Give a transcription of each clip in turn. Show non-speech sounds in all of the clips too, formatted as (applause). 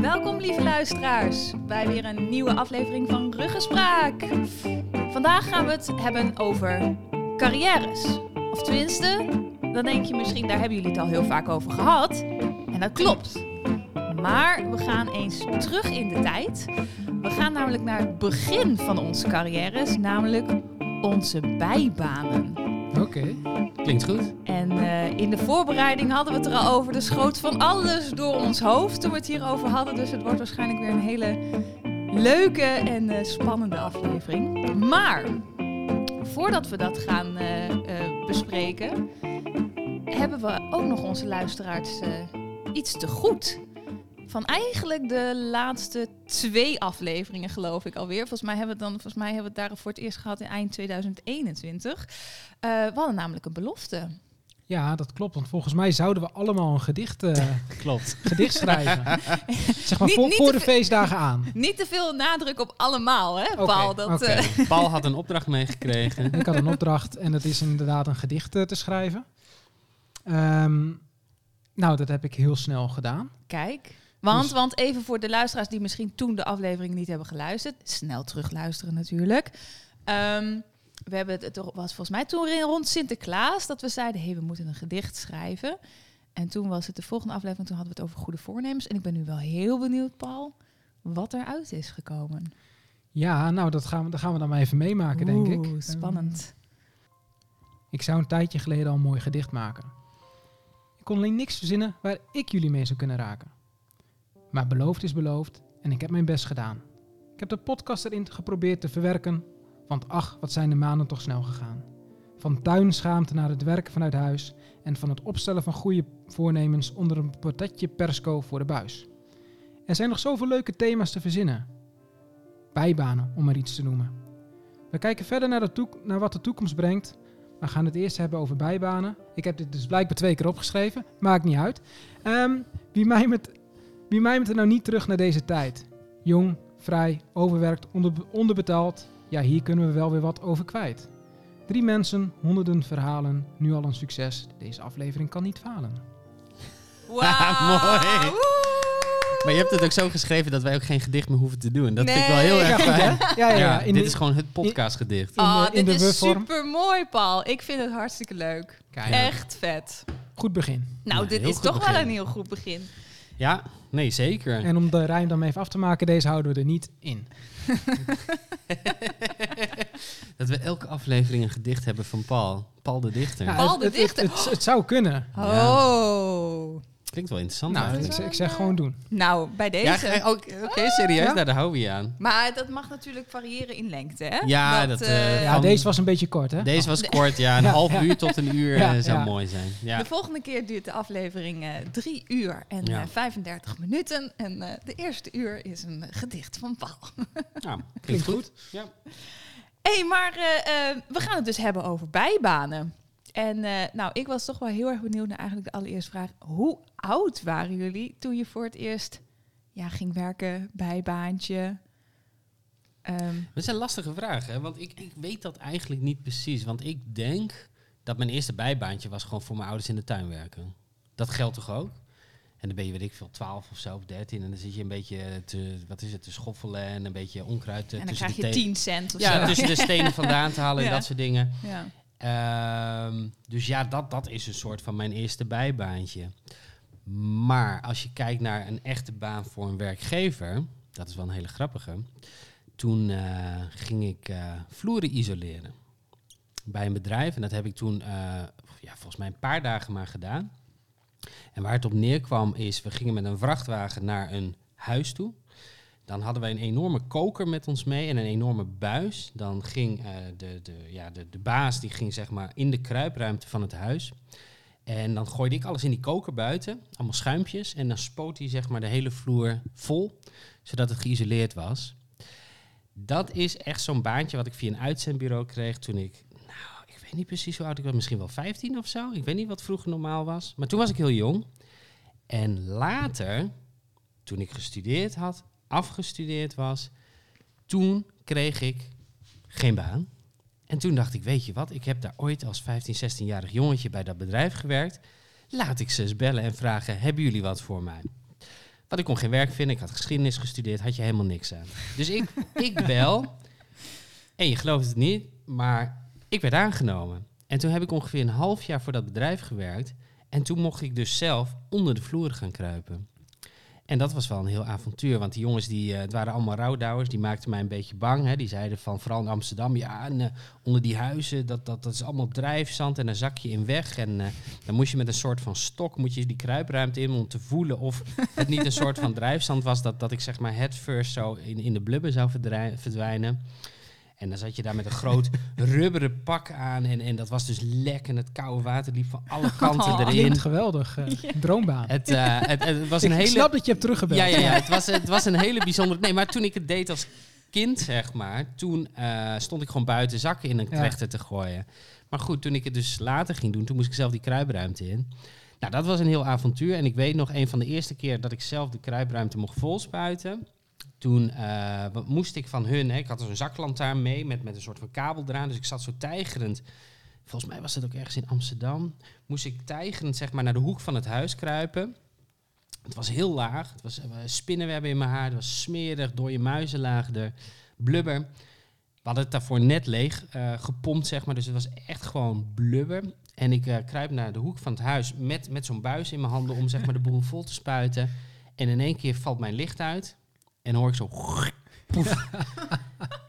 Welkom lieve luisteraars bij weer een nieuwe aflevering van Ruggespraak. Vandaag gaan we het hebben over carrières. Of tenminste, dan denk je misschien, daar hebben jullie het al heel vaak over gehad. En dat klopt. Maar we gaan eens terug in de tijd. We gaan namelijk naar het begin van onze carrières, namelijk onze bijbanen. Oké, klinkt goed. En eh, in de voorbereiding hadden we het er al over. Er schoot van alles door ons hoofd toen we het hierover hadden. Dus het wordt waarschijnlijk weer een hele leuke en eh, spannende aflevering. Maar voordat we dat gaan eh, bespreken, hebben we ook nog onze luisteraars iets te goed. Van eigenlijk de laatste twee afleveringen, geloof ik alweer. Volgens mij hebben we, het dan, volgens mij hebben we het daar voor het eerst gehad in eind 2021. Eh, we hadden namelijk een belofte. Ja, dat klopt. Want volgens mij zouden we allemaal een gedicht, eh, (laughs) Klopt. gedicht schrijven. (laughs) zeg maar Niet- voor, niet voor te de feestdagen aan. (laughs) Niet te veel nadruk op allemaal, hè, Paul? Dat, oké. eh, Paul had een opdracht meegekregen. Ik had een opdracht en dat is inderdaad een gedicht te schrijven. Ehm, nou, dat heb ik heel snel gedaan. Kijk. Want, Dus- want even voor de luisteraars die misschien toen de aflevering niet hebben geluisterd. Snel terugluisteren natuurlijk. Ehm, we hebben het, was volgens mij toen rond Sinterklaas dat we zeiden, hey, we moeten een gedicht schrijven. En toen was het de volgende aflevering, toen hadden we het over goede voornemens. En ik ben nu wel heel benieuwd, Paul, wat eruit is gekomen. Ja, nou, dat gaan we, dat gaan we dan maar even meemaken, denk ik. Oeh, spannend. Ik zou een tijdje geleden al een mooi gedicht maken. Ik kon alleen niks verzinnen waar ik jullie mee zou kunnen raken. Maar beloofd is beloofd en ik heb mijn best gedaan. Ik heb de podcast erin geprobeerd te verwerken, want ach, wat zijn de maanden toch snel gegaan. Van tuinschaamte naar het werken vanuit huis en van het opstellen van goede voornemens onder een patatje persco voor de buis. Er zijn nog zoveel leuke thema's te verzinnen. Bijbanen, om maar iets te noemen. We kijken verder naar, de naar wat de toekomst brengt, we gaan het eerst hebben over bijbanen. Ik heb dit dus blijkbaar twee keer opgeschreven. Maakt niet uit. Ehm, wie, mijmert, wie mijmert er nou niet terug naar deze tijd? Jong, vrij, overwerkt, onder, onderbetaald. Ja, hier kunnen we wel weer wat over kwijt. Drie mensen, honderden verhalen. Nu al een succes. Deze aflevering kan niet falen. (laughs) Wauw! (laughs) Mooi. Maar je hebt het ook zo geschreven dat wij ook geen gedicht meer hoeven te doen. Dat vind ik wel Nee. heel erg Ja, fijn. Ja, ja, ja. Dit de- is gewoon het podcastgedicht. in de- Ah, in dit de is super mooi, Paul. Ik vind het hartstikke leuk. Kijk, Echt vet. goed begin. Nou, dit is toch wel een heel goed begin. Ja, nee, zeker. En om de rijm dan even af te maken, deze houden we er niet in. (laughs) Dat we elke aflevering een gedicht hebben van Paul. Paul de dichter. Ja, Paul het, de het, het, dichter. het, het zou kunnen. Oh. Klinkt wel interessant. Nou, ik, ik zeg gewoon doen. Nou, bij deze. ja, eh, Oké, serieus. Ja? Nou, daar houden we je aan. Maar dat mag natuurlijk variëren in lengte, hè? Ja, dat, eh, eh, Ja, Van- deze was een beetje kort hè? Deze was kort, ja. Een Ja, half ja. uur tot een uur Ja, zou ja. mooi zijn. Ja. De volgende keer duurt de aflevering eh, drie uur en Ja. eh, 35 minuten. En eh, de eerste uur is een gedicht van Paul. Nou, klinkt, (laughs) goed. Ja. Hé, hey, maar eh, eh, we gaan het dus hebben over bijbanen. En eh, nou, ik was toch wel heel erg benieuwd naar eigenlijk de allereerste vraag. Hoe oud waren jullie toen je voor het eerst ja, ging werken, bijbaantje? Ehm, Dat zijn lastige vragen, hè? want ik, ik weet dat eigenlijk niet precies. Want ik denk dat mijn eerste bijbaantje was gewoon voor mijn ouders in de tuin werken. Dat geldt toch ook? En dan ben je, weet ik veel, 12 of zo, of 13. En dan zit je een beetje te, wat is het, te schoffelen en een beetje onkruid eh, en dan krijg je te- 10 cent of Ja, zo. tussen de (laughs) stenen vandaan te halen en dat soort dingen. Ja. Ehm, dus ja, dat, dat is een soort van mijn eerste bijbaantje. Maar als je kijkt naar een echte baan voor een werkgever, dat is wel een hele grappige. Toen eh, ging ik eh, vloeren isoleren bij een bedrijf. En dat heb ik toen eh, ja, volgens mij een paar dagen maar gedaan. En waar het op neerkwam is, we gingen met een vrachtwagen naar een huis toe. Dan hadden wij een enorme koker met ons mee en een enorme buis. Dan ging de, de, ja, de, de baas die ging zeg maar in de kruipruimte van het huis. En dan gooide ik alles in die koker buiten, allemaal schuimpjes. En dan spoot hij zeg maar de hele vloer vol, zodat het geïsoleerd was. Dat is echt zo'n baantje wat ik via een uitzendbureau kreeg toen ik, nou, ik weet niet precies hoe oud ik was, misschien wel 15 of zo. Ik weet niet wat vroeger normaal was. Maar toen was ik heel jong. En later, toen ik gestudeerd had, afgestudeerd was, toen kreeg ik geen baan. En toen dacht ik, weet je wat, ik heb daar ooit als 15, 16-jarig jongetje bij dat bedrijf gewerkt. Laat ik ze eens bellen en vragen, hebben jullie wat voor mij? Want ik kon geen werk vinden. Ik had geschiedenis gestudeerd. Had je helemaal niks aan. Dus ik, (laughs) ik bel. En je gelooft het niet. Maar ik werd aangenomen. En toen heb ik ongeveer een half jaar voor dat bedrijf gewerkt. En toen mocht ik dus zelf onder de vloer gaan kruipen. En dat was wel een heel avontuur. Want die jongens, die, eh, het waren allemaal rouwdouwers. Die maakten mij een beetje bang. Hè. Die zeiden van, vooral in Amsterdam... Ja, en, eh, onder die huizen, dat, dat, dat is allemaal drijfzand. En dan zak je in weg. En eh, dan moest je met een soort van stok... moet je die kruipruimte in om te voelen... of (laughs) het niet een soort van drijfzand was... dat, dat ik zeg maar head first zo in, in de blubber zou verdwijnen. En dan zat je daar met een groot (laughs) rubberen pak aan. En, en dat was dus lek. En het koude water liep van alle kanten Oh. erin. Geweldig. eh, Droombaan. Het, eh, het, het was een ik hele... snap dat je hebt teruggebeld. Ja, ja, ja. Het was, het was een hele bijzondere... Nee, maar toen ik het deed als kind, zeg maar... toen eh, stond ik gewoon buiten zakken in een Ja. trechter te gooien. Maar goed, toen ik het dus later ging doen... toen moest ik zelf die kruipruimte in. Nou, dat was een heel avontuur. En ik weet nog, een van de eerste keer... dat ik zelf de kruipruimte mocht volspuiten... Toen eh, moest ik van hun... Hè, ik had dus een zaklantaarn mee met, met een soort van kabel eraan. Dus ik zat zo tijgerend... Volgens mij was dat ook ergens in Amsterdam. Moest ik tijgerend zeg maar, naar de hoek van het huis kruipen. Het was heel laag. Het was eh, spinnenwebben in mijn haar. Het was smerig, dode muizen lagen er. Blubber. We hadden het daarvoor net leeg eh, gepompt, zeg maar. Dus het was echt gewoon blubber. En ik kruip naar de hoek van het huis met, met zo'n buis in mijn handen om zeg maar, de boel vol te spuiten. En in één keer valt mijn licht uit. En hoor ik zo... poef.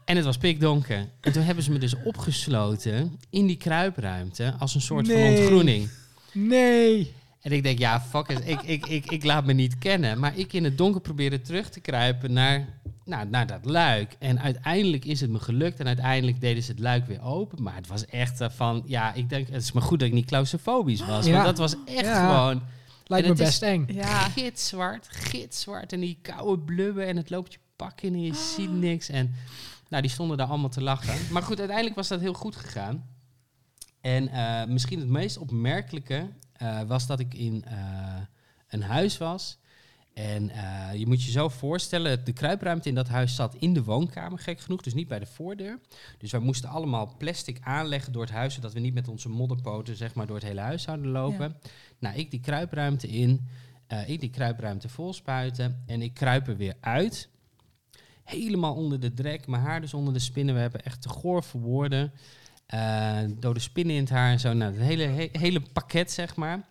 en het was pikdonker. En toen hebben ze me dus opgesloten in die kruipruimte als een soort van Nee. ontgroening. Nee. En ik denk, ja, fuck it, ik, ik, ik, ik laat me niet kennen. Maar ik in het donker probeerde terug te kruipen naar, nou, naar dat luik. En uiteindelijk is het me gelukt. En uiteindelijk deden ze het luik weer open. Maar het was echt eh, van, ja, ik denk, het is maar goed dat ik niet claustrofobisch was. Ja. Want dat was echt Ja. gewoon Lijkt me best eng. Ja. gitzwart, gitzwart. En die koude blubber en het loopt je pak in en je ziet niks. En nou, die stonden daar allemaal te lachen. Maar goed, uiteindelijk was dat heel goed gegaan. En eh, misschien het meest opmerkelijke eh, was dat ik in eh, een huis was. En eh, je moet je zo voorstellen, de kruipruimte in dat huis zat in de woonkamer, gek genoeg, dus niet bij de voordeur. Dus wij moesten allemaal plastic aanleggen door het huis, zodat we niet met onze modderpoten zeg maar, door het hele huis zouden lopen. Nou, ik die kruipruimte in, eh, ik die kruipruimte vol spuiten en ik kruip er weer uit. Helemaal onder de drek, mijn haar dus onder de spinnenwebben, echt te goor voor woorden. Eh, dode spinnen in het haar en zo, nou, het hele, he- hele pakket zeg maar.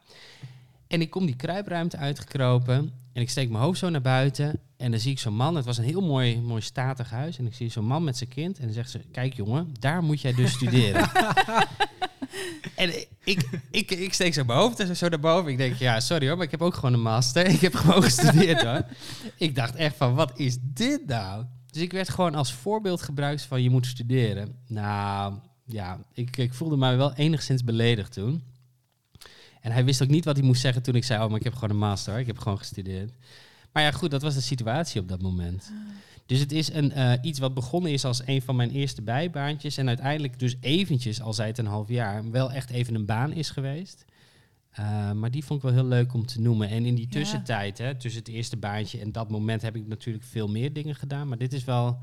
En ik kom die kruipruimte uitgekropen en ik steek mijn hoofd zo naar buiten en dan zie ik zo'n man. Het was een heel mooi, mooi statig huis en ik zie zo'n man met zijn kind en dan zegt ze, kijk jongen, daar moet jij dus studeren. (laughs) En ik, ik, ik steek zo mijn hoofd zo naar boven. Ik denk, ja, sorry hoor, maar ik heb ook gewoon een master. Ik heb gewoon gestudeerd hoor. (laughs) Ik dacht echt van, wat is dit nou? Dus ik werd gewoon als voorbeeld gebruikt van, je moet studeren. Nou, ja, ik, ik voelde mij wel enigszins beledigd toen. En hij wist ook niet wat hij moest zeggen toen ik zei, oh, maar ik heb gewoon een master. hoor. Ik heb gewoon gestudeerd. Maar ja, goed, dat was de situatie op dat moment. Dus het is een, eh, iets wat begonnen is als een van mijn eerste bijbaantjes. En uiteindelijk dus eventjes, al zei het een half jaar, wel echt even een baan is geweest. Uh, maar die vond ik wel heel leuk om te noemen. En in die Ja. tussentijd, hè, tussen het eerste baantje en dat moment, heb ik natuurlijk veel meer dingen gedaan. Maar dit is wel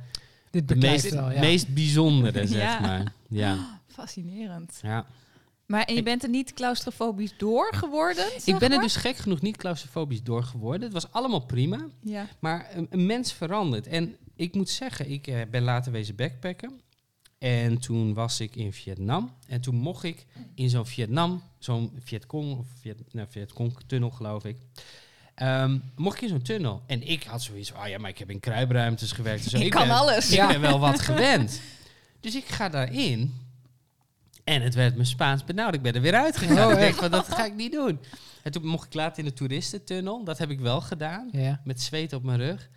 Dit de meest, wel, ja. meest bijzondere, (laughs) zeg Ja. maar. Ja, Fascinerend. ja. Maar en je Ik- bent er niet claustrofobisch door geworden? Ik ben er dus gek genoeg niet claustrofobisch door geworden. Het was allemaal prima. Ja. Maar een, een mens verandert. En ik moet zeggen, ik eh, ben later wezen backpacken. En toen was ik in Vietnam. En toen mocht ik in zo'n Vietnam, zo'n Vietcong, of Viet, nou, Vietcong-tunnel geloof ik. ehm, mocht ik in zo'n tunnel. En ik had zoiets van, oh ja, maar ik heb in kruipruimtes gewerkt. en Zo. (laughs) Ik kan ben, alles. Ik ben wel wat (laughs) gewend. Dus ik ga daarin. En het werd me Spaans benauwd. Ik ben er weer uitgegaan. Oh, ik denk echt? van, dat ga ik niet doen. En toen mocht ik later in de toeristentunnel. Dat heb ik wel gedaan Ja. met zweet op mijn rug.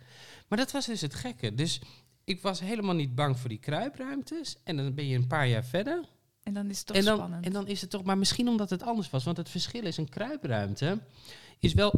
Maar dat was dus het gekke. Dus ik was helemaal niet bang voor die kruipruimtes. En dan ben je een paar jaar verder. En dan is het toch En dan, spannend. en dan is het toch, maar misschien omdat het anders was. Want het verschil is, een kruipruimte is wel...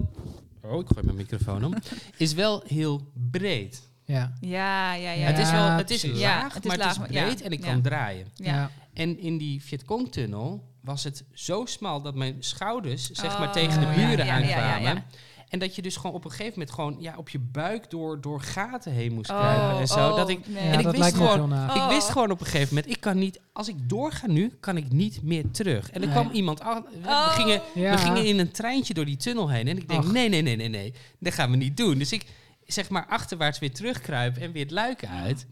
Oh, ik gooi mijn microfoon om. (laughs) Is wel heel breed. Ja. ja, ja, ja. het is wel, het is laag, het is maar laag, het is ja. breed en ik Ja. kan draaien. Ja. Ja. En in die Vietcong-tunnel was het zo smal dat mijn schouders zeg Oh, maar tegen de ja, buren ja, ja, ja, aankwamen. ja. En dat je dus gewoon op een gegeven moment gewoon ja, op je buik door, door gaten heen moest Oh, kruipen en zo. oh, dat ik, nee. Ja, en ik dat wist gewoon. Oh. ik wist gewoon op een gegeven moment, ik kan niet, als ik doorga nu, kan ik niet meer terug. En er Nee. kwam iemand aan, we, Oh. gingen, Ja. we gingen in een treintje door die tunnel heen. En ik denk, Ach. nee, nee, nee, nee, nee, dat gaan we niet doen. Dus ik zeg maar achterwaarts weer terugkruipen en weer het luik uit.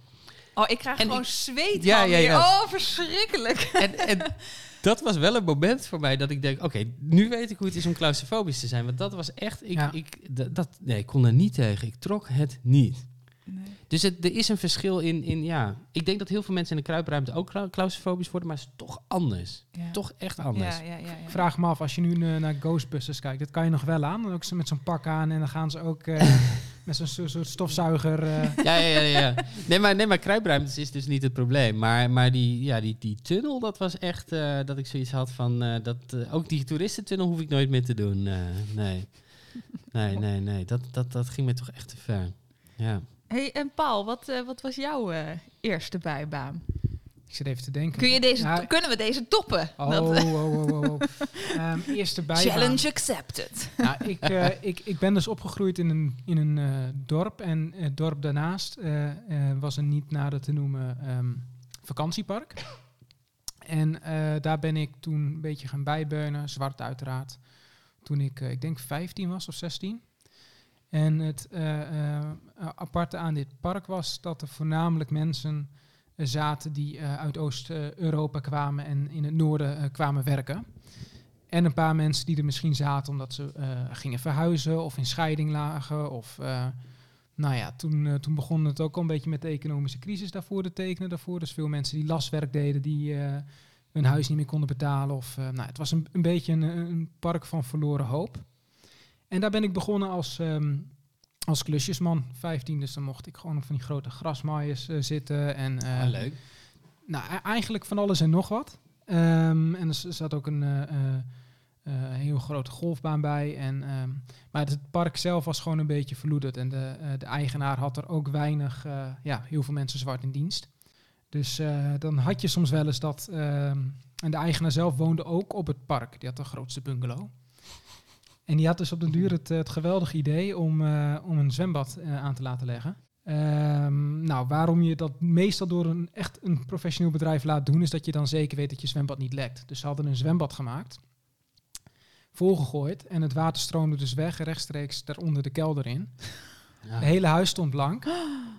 Oh, ik krijg En gewoon ik- zweet Ja, van ja, ja. Oh, verschrikkelijk. En, en (laughs) dat was wel een moment voor mij dat ik denk, oké, nu weet ik hoe het is om claustrofobisch te zijn. Want dat was echt, ik, Ja. ik, dat, nee, ik kon er niet tegen. Ik trok het niet. Nee. Dus het, er is een verschil in, in, ja, ik denk dat heel veel mensen in de kruipruimte ook cla- claustrofobisch worden, maar het is toch anders. Ja. Toch echt anders. Ja, ja, ja, ja. Ik vraag me af, als je nu eh, naar Ghostbusters kijkt, dat kan je nog wel aan. Dan ook zo met zo'n pak aan en dan gaan ze ook eh, (laughs) met zo'n soort- stofzuiger. eh, (laughs) Ja, ja, ja, ja. Nee, maar, nee, maar kruipruimtes is dus niet het probleem. Maar, maar die, ja, die, die tunnel, dat was echt eh, dat ik zoiets had van... eh, dat, ook die toeristentunnel hoef ik nooit meer te doen. eh, nee. Nee, nee, nee. Dat, dat, dat ging me toch echt te ver. Ja. Hey, en Paul, wat, eh, wat was jouw eh, eerste bijbaan? Ik zit even te denken. Kun je deze, Ja, kunnen we deze toppen? Oh, Dat, oh, eh, oh, oh, oh, oh. Ehm, eerste bijbaan. challenge accepted. Nou, ik, eh, ik, ik ben dus opgegroeid in een, in een eh, dorp. En het dorp daarnaast eh, eh, was een niet nader te noemen ehm, vakantiepark. En eh, daar ben ik toen een beetje gaan bijbeunen, zwart uiteraard. Toen ik, eh, ik denk 15 was of 16. En het eh, eh, aparte aan dit park was dat er voornamelijk mensen eh, zaten die eh, uit Oost-Europa kwamen en in het noorden eh, kwamen werken. En een paar mensen die er misschien zaten omdat ze eh, gingen verhuizen of in scheiding lagen. Of, eh, nou ja, toen, eh, toen begon het ook al een beetje met de economische crisis daarvoor te tekenen. Daarvoor. Dus veel mensen die laswerk deden, die eh, hun huis niet meer konden betalen. Of, eh, nou, het was een, een beetje een, een park van verloren hoop. En daar ben ik begonnen als, ehm, als klusjesman, 15. Dus dan mocht ik gewoon op van die grote grasmaaiers eh, zitten. En, Ah, leuk. nou, e- eigenlijk van alles en nog wat. Ehm, en er zat ook een eh, eh, eh, heel grote golfbaan bij. En, ehm, maar het park zelf was gewoon een beetje verloederd. En de, de eigenaar had er ook weinig, ja, heel veel mensen zwart in dienst. Dus dan had je soms wel eens dat... ehm, en de eigenaar zelf woonde ook op het park. Die had de grootste bungalow. En die had dus op den duur het, het geweldige idee om, eh, om een zwembad eh, aan te laten leggen. Ehm, nou, waarom je dat meestal door een echt een professioneel bedrijf laat doen, is dat je dan zeker weet dat je zwembad niet lekt. Dus ze hadden een zwembad gemaakt, volgegooid en het water stroomde dus weg, rechtstreeks daaronder de kelder in. Ja. Het hele huis stond blank. (gasps)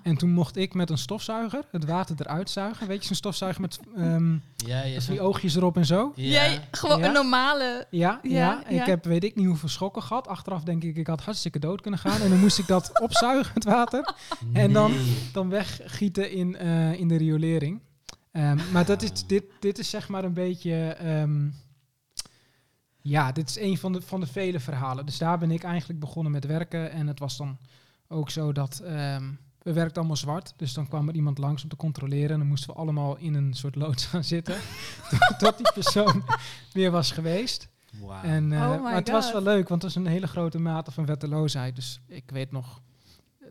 En toen mocht ik met een stofzuiger het water eruit zuigen. Weet je, zo'n stofzuiger met ehm Ja, ja, met zo- die oogjes erop en zo. ja. Jij, gewoon Ja. een normale... Ja, ja, Ja, ik ja. heb weet ik niet hoeveel schokken gehad. Achteraf denk ik, ik had hartstikke dood kunnen gaan. En dan moest ik dat (laughs) opzuigen, het water. En dan- dan weggieten in, eh, in de riolering. Ehm, maar dat is, dit, dit is zeg maar een beetje... ehm, ja, dit is een van de, van de vele verhalen. Dus daar ben ik eigenlijk begonnen met werken. En het was dan ook zo dat... ehm, we werkten allemaal zwart. Dus dan kwam er iemand langs om te controleren. En dan moesten we allemaal in een soort loods gaan zitten. (laughs) tot die persoon (laughs) weer was geweest. En, eh, Oh maar het was wel leuk, want het was een hele grote mate van wetteloosheid. Dus ik weet nog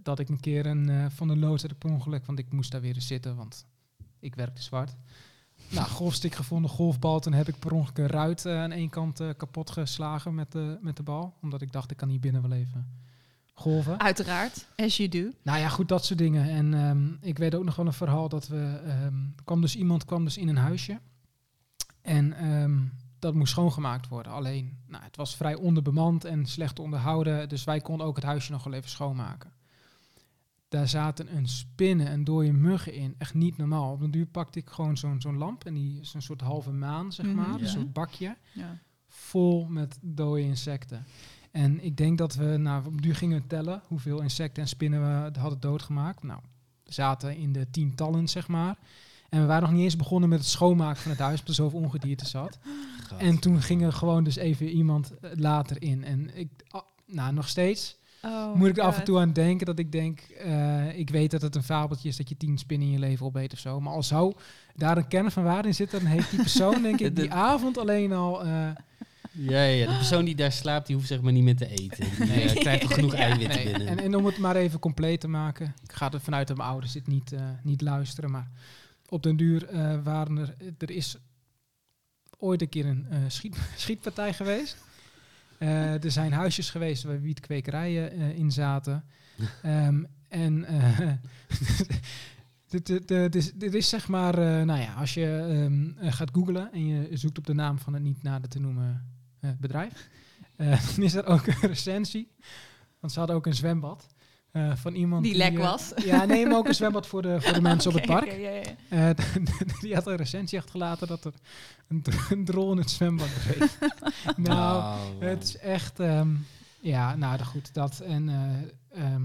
dat ik een keer een, eh, van de loods had ik per ongeluk, want ik moest daar weer eens zitten, want ik werkte zwart. Nou, golfstick gevonden, golfbal. Toen heb ik per ongeluk een ruit eh, aan één kant kapot geslagen met de, met de bal. Omdat ik dacht, ik kan hier binnen wel even golven. Uiteraard, as you do. Nou ja, goed, dat soort dingen. En ehm, ik weet ook nog wel een verhaal dat we... ehm, kwam dus iemand kwam dus in een huisje. En ehm, dat moest schoongemaakt worden. Alleen, nou, het was vrij onderbemand en slecht onderhouden. Dus wij konden ook het huisje nog wel even schoonmaken. Daar zaten een spinnen en dode muggen in. Echt niet normaal. Op een duur pakte ik gewoon zo'n zo'n lamp. En die is een soort halve maan, zeg Mhm. maar. Ja. Een soort bakje Ja. vol met dode insecten. En ik denk dat we, nou, duur gingen we tellen hoeveel insecten en spinnen we hadden doodgemaakt. Nou, we zaten in de tientallen, zeg maar. En we waren nog niet eens begonnen met het schoonmaken van het huis, omdat er zoveel ongedierte zat. En toen ging er gewoon dus even iemand eh, later in. En ik, nou, nog steeds Oh moet ik er af en toe aan denken dat ik denk, eh, ik weet dat het een fabeltje is dat je tien spinnen in je leven opeet of zo. Maar al zou daar een kern van waarde in zitten, dan heeft die persoon, denk ik, (laughs) die avond alleen al... eh, Ja, ja, de persoon die daar slaapt, die hoeft zeg maar niet meer te eten. Die Nee. eh, krijgt toch genoeg eiwitten Nee, binnen. en, en om het maar even compleet te maken. Ik ga er vanuit dat mijn ouders dit niet, eh, niet luisteren. Maar op den duur eh, waren er... Er is ooit een keer een schiet, (laughs) schietpartij geweest. Er zijn huisjes geweest waar wietkwekerijen in zaten. Ehm, en (laughs) dit, is, dit is zeg maar, nou ja, als je ehm, eh, gaat googlen en je zoekt op de naam van het niet nader te noemen eh, bedrijf, eh, (laughs) dan is er ook een recensie. Want ze hadden ook een zwembad. eh, van iemand Die lek was. ja, nee, maar ook een zwembad voor de, voor de (laughs) mensen op het park. oké, ja, ja. Eh, (laughs) die had een recensie achtergelaten dat er een, een drol in het zwembad dreef. nou, Oh, het is echt... ehm, ja, nou goed, dat en... ehm,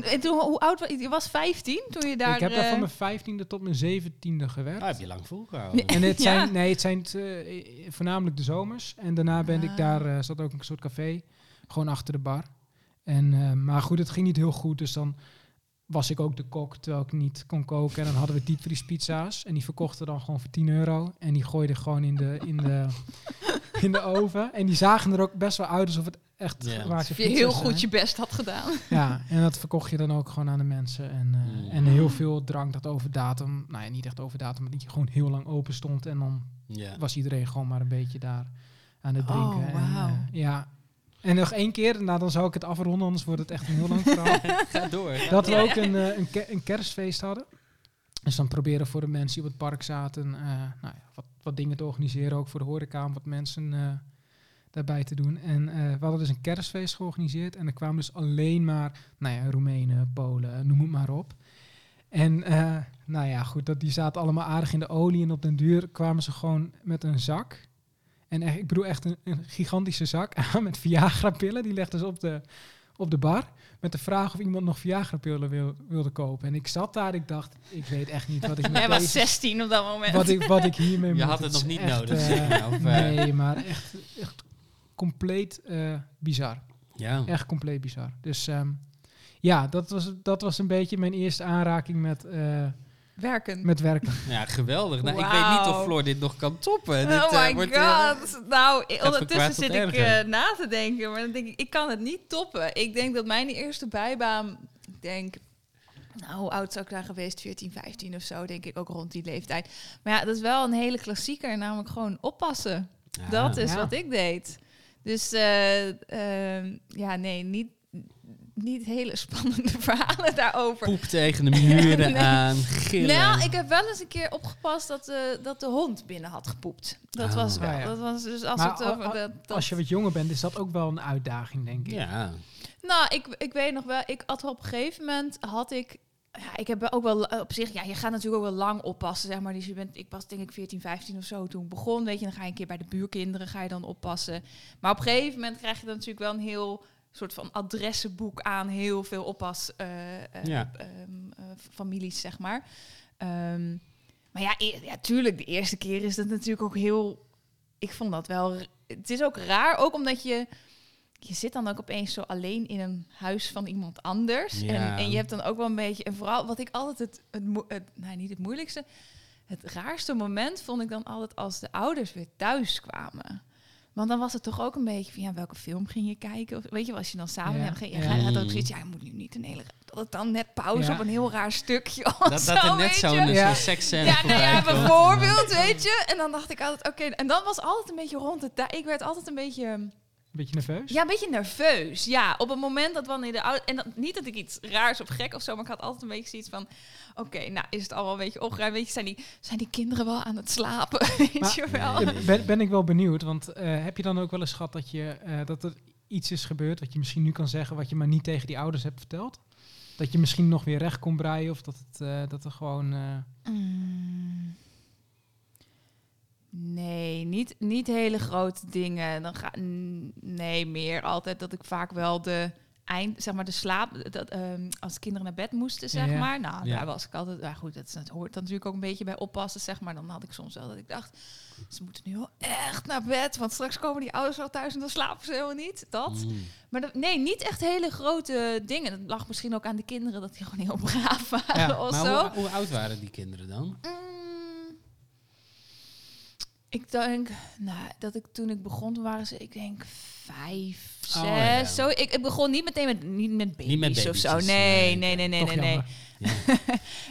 En, toen, hoe oud was je? Je was 15 toen je daar... ik heb daar eh, van mijn vijftiende tot mijn zeventiende gewerkt. Ah, heb je lang volgehouden. En het (laughs) Ja. zijn, nee, het zijn eh, voornamelijk de zomers. En daarna ben ik Ah. daar, eh, zat ook een soort café, gewoon achter de bar. En, eh, maar goed, het ging niet heel goed. Dus dan was ik ook de kok, terwijl ik niet kon koken. En dan hadden we diepvriespizza's. En die verkochten dan gewoon voor 10 euro. En die gooiden gewoon in de, in de, (laughs) in de oven. En die zagen er ook best wel uit alsof het echt Ja. Of je heel goed je best had gedaan. (laughs) Ja, en dat verkocht je dan ook gewoon aan de mensen. En, eh, Mm. en heel veel drank dat over datum, nou ja, niet echt over datum, maar die gewoon heel lang open stond. En dan Ja. was iedereen gewoon maar een beetje daar aan het Oh, drinken. en, wauw. eh, ja. En nog één keer, nou dan zou ik het afronden, anders wordt het echt een heel lang verhaal. (laughs) Ga door. ga (laughs) dat we ook een, eh, een, ke- een kerstfeest hadden. Dus dan proberen voor de mensen die op het park zaten, eh, nou ja, wat, wat dingen te organiseren, ook voor de horeca, om wat mensen eh, daarbij te doen. En eh, we hadden dus een kerstfeest georganiseerd en er kwamen dus alleen maar, nou ja, Roemenen, Polen, noem het maar op. En eh, nou ja, goed, dat, die zaten allemaal aardig in de olie en op den duur kwamen ze gewoon met een zak. En echt, ik bedoel echt een, een gigantische zak (laughs) aan met Viagra-pillen. Die legden ze op de, op de bar met de vraag of iemand nog Viagra-pillen wil, wilde kopen. En ik zat daar, ik dacht, ik weet echt niet wat ik (laughs) met Hij was deze- 16 op dat moment. wat ik, wat ik hiermee Je moet. had het nog niet echt, nodig, of, eh? nee, maar echt, echt compleet eh, bizar. Ja. Echt compleet bizar. Dus ehm, ja, dat was, dat was een beetje mijn eerste aanraking met, eh, Werken. met werken. (laughs) ja, geweldig. Nou, ik weet niet of. Floor dit nog kan toppen. dit, oh eh, my wordt, god. nou, ondertussen zit ik na te denken. Maar dan denk ik, ik kan het niet toppen. Ik denk dat mijn eerste bijbaan, ik denk... Nou, hoe oud zou ik daar geweest? 14, 15 of zo, denk ik ook rond die leeftijd. Maar ja, dat is wel een hele klassieker, namelijk gewoon oppassen. ja. Dat is Ja. wat ik deed. Dus eh, ehm, ja, nee, niet, niet hele (laughs) spannende verhalen daarover. Poep tegen de muren (laughs) Nee. aan, gillen. Nou, ik heb wel eens een keer opgepast dat, de dat de hond binnen had gepoept. Dat Oh. was wel. Ja. Dat was dus als Maar het dat- Als je wat jonger bent, is dat ook wel een uitdaging, denk ik. Ja. Nou, ik, ik weet nog wel, ik had op een gegeven moment had ik. Ja, ik heb ook wel op zich, ja, je gaat natuurlijk ook wel lang oppassen, zeg maar. Dus je bent, ik was denk ik 14, 15 of zo toen ik begon. Weet je, dan ga je een keer bij de buurkinderen, ga je dan oppassen. Maar op een gegeven moment krijg je dan natuurlijk wel een heel soort van adressenboek aan heel veel oppas eh, eh, Ja. ehm, eh, families, zeg maar. Ehm, maar ja, e- ja, tuurlijk, de eerste keer is dat natuurlijk ook heel... Ik vond dat wel... Het is ook raar, ook omdat je... Je zit dan ook opeens zo alleen in een huis van iemand anders. Ja. En, en je hebt dan ook wel een beetje... En vooral wat ik altijd het... het, nou, niet het moeilijkste... Het raarste moment vond ik dan altijd als de ouders weer thuis kwamen. Want dan was het toch ook een beetje van... Ja, welke film ging je kijken? Of, weet je, wel, als je dan samen... Ja. Ging, je Ja. gaat ook zoiets... Ja, je moet nu niet een hele... Dat het dan net pauze Ja. op een heel raar stukje of Dat, dat zo, er net zo'n zo'n Ja. seksscène Ja, nou ja, bijvoorbeeld, weet je. En dan dacht ik altijd, oké. en dan was altijd een beetje rond de tijd. Ik werd altijd een beetje, Een beetje nerveus? ja, een beetje nerveus. Ja, op het moment dat wanneer de oude... En dat, niet dat ik iets raars of gek of zo, maar ik had altijd een beetje zoiets van... Oké, nou is het allemaal een beetje opgeruimd. Weet je, zijn die, zijn die kinderen wel aan het slapen? (laughs) Weet Maar- je wel? Ben, ben ik wel benieuwd, want eh, heb je dan ook wel eens gehad dat, je, eh, dat er iets is gebeurd wat je misschien nu kan zeggen, wat je maar niet tegen die ouders hebt verteld? Dat je misschien nog weer recht kon breien of dat, het, eh, dat er gewoon... Mm. Nee, niet, niet hele grote dingen. Dan ga, nee, meer altijd dat ik vaak wel de eind, zeg maar de slaap, dat, ehm, als kinderen naar bed moesten, zeg Ja, ja. maar. Nou, Ja. daar was ik altijd, ja goed, dat, hoort dan natuurlijk ook een beetje bij oppassen, zeg maar. Dan had ik soms wel dat ik dacht, ze moeten nu wel echt naar bed, want straks komen die ouders wel thuis en dan slapen ze helemaal niet. Dat. Mm. Maar dat, nee, niet echt hele grote dingen. Dat lag misschien ook aan de kinderen dat die gewoon heel braaf waren Ja, of Maar zo. hoe, hoe oud waren die kinderen dan? Mm, ik denk, nou, dat ik toen ik begon, toen waren ze, ik denk vijf, zes. Oh, ja. zo. Ik, ik begon niet meteen met, niet met baby's, Niet met of zo. Nee, nee. nee, nee, nee, nee. nee. (laughs)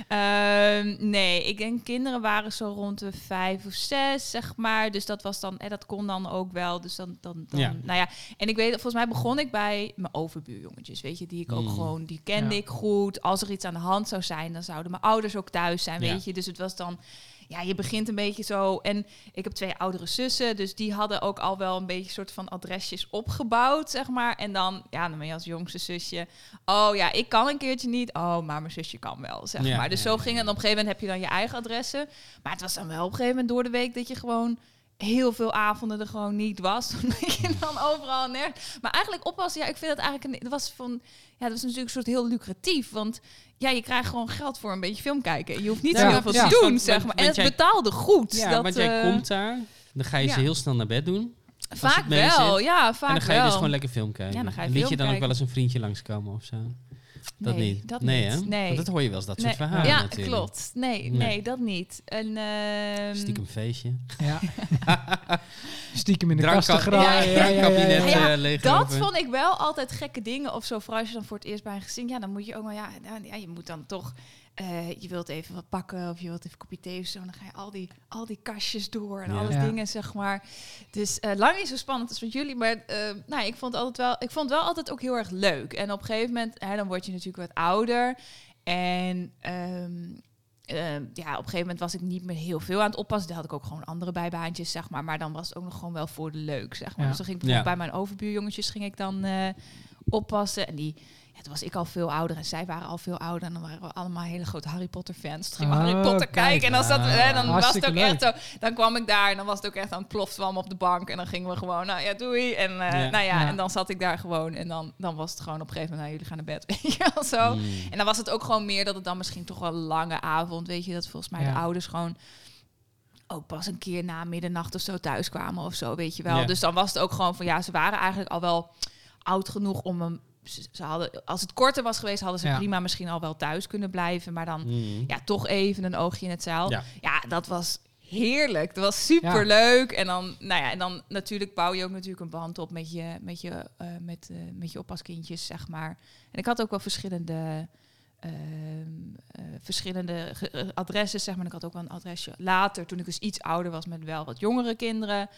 Ehm, nee, ik denk kinderen waren zo rond de vijf of zes, zeg maar. Dus dat was dan, en dat kon dan ook wel. Dus dan, dan, dan Ja. nou ja. En ik weet, volgens mij begon ik bij mijn overbuurjongetjes, weet je, die ik ook Mm. gewoon, die kende ik goed. Als er iets aan de hand zou zijn, dan zouden mijn ouders ook thuis zijn, weet je. Dus het was dan, ja, je begint een beetje zo. En ik heb twee oudere zussen, dus die hadden ook al wel een beetje soort van adresjes opgebouwd, zeg maar. En dan, ja, dan ben je als jongste zusje, oh ja, ik kan een keertje niet. Oh, maar mijn zusje kan wel, zeg Ja, maar. Dus ja, zo ging het. En op een gegeven moment heb je dan je eigen adressen. Maar het was dan wel op een gegeven moment door de week dat je gewoon heel veel avonden er gewoon niet was. (laughs) Omdat je dan overal nergens... Maar eigenlijk oppassen, ja, ik vind het eigenlijk... Een, dat was van... Ja, dat was natuurlijk een soort heel lucratief. Want ja, je krijgt gewoon geld voor een beetje film kijken. Je hoeft niet Ja, zo heel veel ja. te doen, zeg maar. En het jij- betaalde goed. Ja, dat, want jij eh, komt daar, dan ga je ja. ze heel snel naar bed doen. Vaak wel, zit. ja, vaak en dan ga je wel. dus gewoon lekker film kijken. Ja, dan ga je Liet je dan ook wel eens een vriendje langskomen of zo? Dat Nee, niet? dat nee, niet. Nee. Want dat hoor je wel eens, dat soort Nee, verhalen ja, natuurlijk. klopt. Nee, Nee. nee, dat niet. En, ehm, Stiekem feestje. Ja. (laughs) Stiekem in de Drankkab- kasten graaien. Ja, Ja, ja, ja, Drankkabinet ja. Ja, eh, leeg Dat vond ik wel altijd gekke dingen of zo. Vooral als je dan voor het eerst bij een gezin... Ja, dan moet je ook wel... Ja, nou, ja je moet dan toch... eh, je wilt even wat pakken of je wilt even een kopje thee of zo. Dan ga je al die, al die kastjes door en Ja. alle Ja. dingen, zeg maar. Dus eh, lang niet zo spannend als met jullie. Maar eh, nou, ik vond het altijd wel... Ik vond het wel altijd ook heel erg leuk. En op een gegeven moment... Hè, dan word je natuurlijk wat ouder. En... ehm, ehm, ja, op een gegeven moment was ik niet meer heel veel aan het oppassen. Daar had ik ook gewoon andere bijbaantjes, zeg maar. Maar dan was het ook nog gewoon wel voor de leuk, zeg maar. Ja. Dus dan ging ik bij mijn overbuurjongetjes ging ik dan eh, oppassen. En die, ja, toen was ik al veel ouder en zij waren al veel ouder. En dan waren we allemaal hele grote Harry Potter fans. Toen gingen we Oh, Harry Potter kijk. kijken. En dan, zat, hè, dan was het ook echt zo. Dan kwam ik daar en dan was het ook echt aan het plofzwam op de bank. En dan gingen we gewoon, nou ja, doei. En, eh, Ja. Nou ja, Ja. en dan zat ik daar gewoon. En dan, dan was het gewoon op een gegeven moment, nou, jullie gaan naar bed. (laughs) Weet je wel zo. Mm. En dan was het ook gewoon meer dat het dan misschien toch wel een lange avond, weet je, dat volgens mij de ouders gewoon ook pas een keer na middernacht of zo thuis kwamen of zo, weet je wel. Dus dan was het ook gewoon van ja, ze waren eigenlijk al wel oud genoeg om hem. Ze ze hadden, als het korter was geweest, hadden ze Ja. prima misschien al wel thuis kunnen blijven, maar dan Mm. ja, toch even een oogje in het zeil. Ja. Ja, dat was heerlijk. Dat was super leuk. En dan, nou ja, en dan natuurlijk bouw je ook natuurlijk een band op met je, met je, eh, met, eh, met je oppaskindjes, zeg maar. En ik had ook wel verschillende, ehm, eh, verschillende adresses, zeg maar. Ik had ook wel een adresje later, toen ik dus iets ouder was met wel wat jongere kinderen.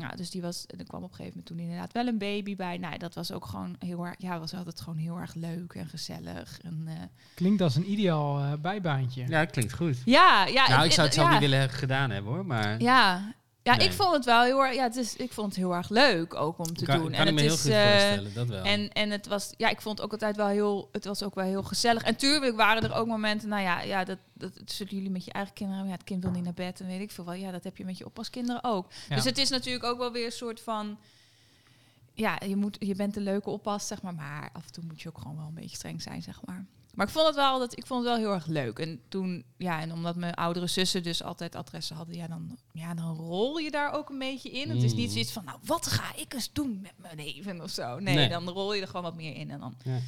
Ja, dus die was, en er kwam op een gegeven moment toen inderdaad wel een baby bij. Nou, dat was ook gewoon heel erg, ja, was altijd gewoon heel erg leuk en gezellig. En, eh, Klinkt als een ideaal eh, bijbaantje. Ja, klinkt goed. ja, ja. nou, ik zou het zelf ja. niet willen gedaan hebben hoor, maar Ja, ja Nee. ik vond het wel heel erg. Ja, het is, ik vond het heel erg leuk ook om te kan, doen. kan en ik me het heel is, goed eh, voorstellen, dat wel. En, en het was, ja, ik vond het ook altijd wel heel, het was ook wel heel gezellig. En tuurlijk waren er ook momenten, nou ja, ja dat, dat, dat zullen jullie met je eigen kinderen, ja, het kind wil niet naar bed en weet ik veel wel. Ja, dat heb je met je oppaskinderen ook. Ja. Dus het is natuurlijk ook wel weer een soort van, ja, je, moet, je bent een leuke oppas, zeg maar, maar af en toe moet je ook gewoon wel een beetje streng zijn, zeg maar. Maar ik vond het wel, dat, ik vond het wel heel erg leuk. En toen, ja, en omdat mijn oudere zussen dus altijd adressen hadden, ja, dan, ja, dan rol je daar ook een beetje in. Het is niet Mm. zoiets van, nou, wat ga ik eens doen met mijn neven of zo. Nee, Nee. dan rol je er gewoon wat meer in. En dan, Ja.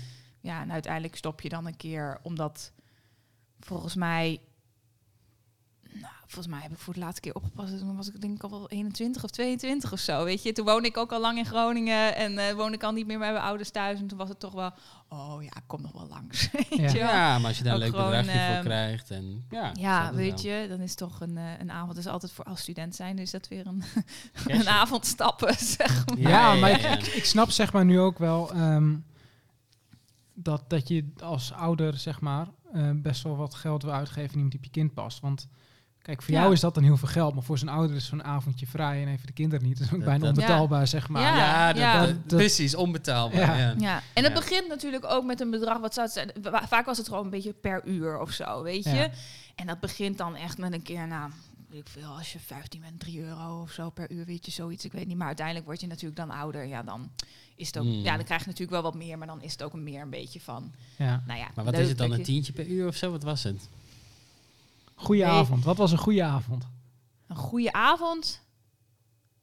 ja, en uiteindelijk stop je dan een keer, omdat volgens mij, volgens mij heb ik voor de laatste keer opgepast. Toen was ik denk ik al wel 21 of 22 of zo, weet je. Toen woonde ik ook al lang in Groningen en eh woonde ik al niet meer met mijn ouders thuis. En toen was het toch wel, oh ja, ik kom nog wel langs, (laughs) weet Ja. Ja, maar als je daar een leuk gewoon, bedragje voor ehm, krijgt en ja, Ja, weet wel. je, dan is toch een, eh, een avond. Dus altijd voor als student zijn, is dat weer een, (laughs) een avond stappen, (laughs) zeg maar. Ja, maar ja. Ik, ik snap zeg maar nu ook wel ehm, dat, dat je als ouder zeg maar eh, best wel wat geld wil uitgeven die op je kind past. Want kijk, voor Ja. jou is dat dan heel veel geld, maar voor zo'n ouder is zo'n avondje vrij en even de kinderen niet. Dat is ook Dat- bijna dat- onbetaalbaar zeg maar. Ja. Ja, dat, ja. dat- Dat- precies, onbetaalbaar. Ja. Ja. Ja, en het Ja. begint natuurlijk ook met een bedrag, wat zou het zijn? Vaak was het gewoon een beetje per uur of zo, weet je. Ja. En dat begint dan echt met een keer, nou, weet ik veel, als je 15 bent, 3 euro of zo per uur, weet je, zoiets, ik weet niet. Maar uiteindelijk word je natuurlijk dan ouder, ja, dan is het ook, Mm. ja, dan krijg je natuurlijk wel wat meer, maar dan is het ook meer een beetje van, Ja. nou ja. Maar wat is het dan, dat een je- tientje per uur of zo? Wat was het? Goeie Nee. avond. Wat was een goede avond? Een goede avond,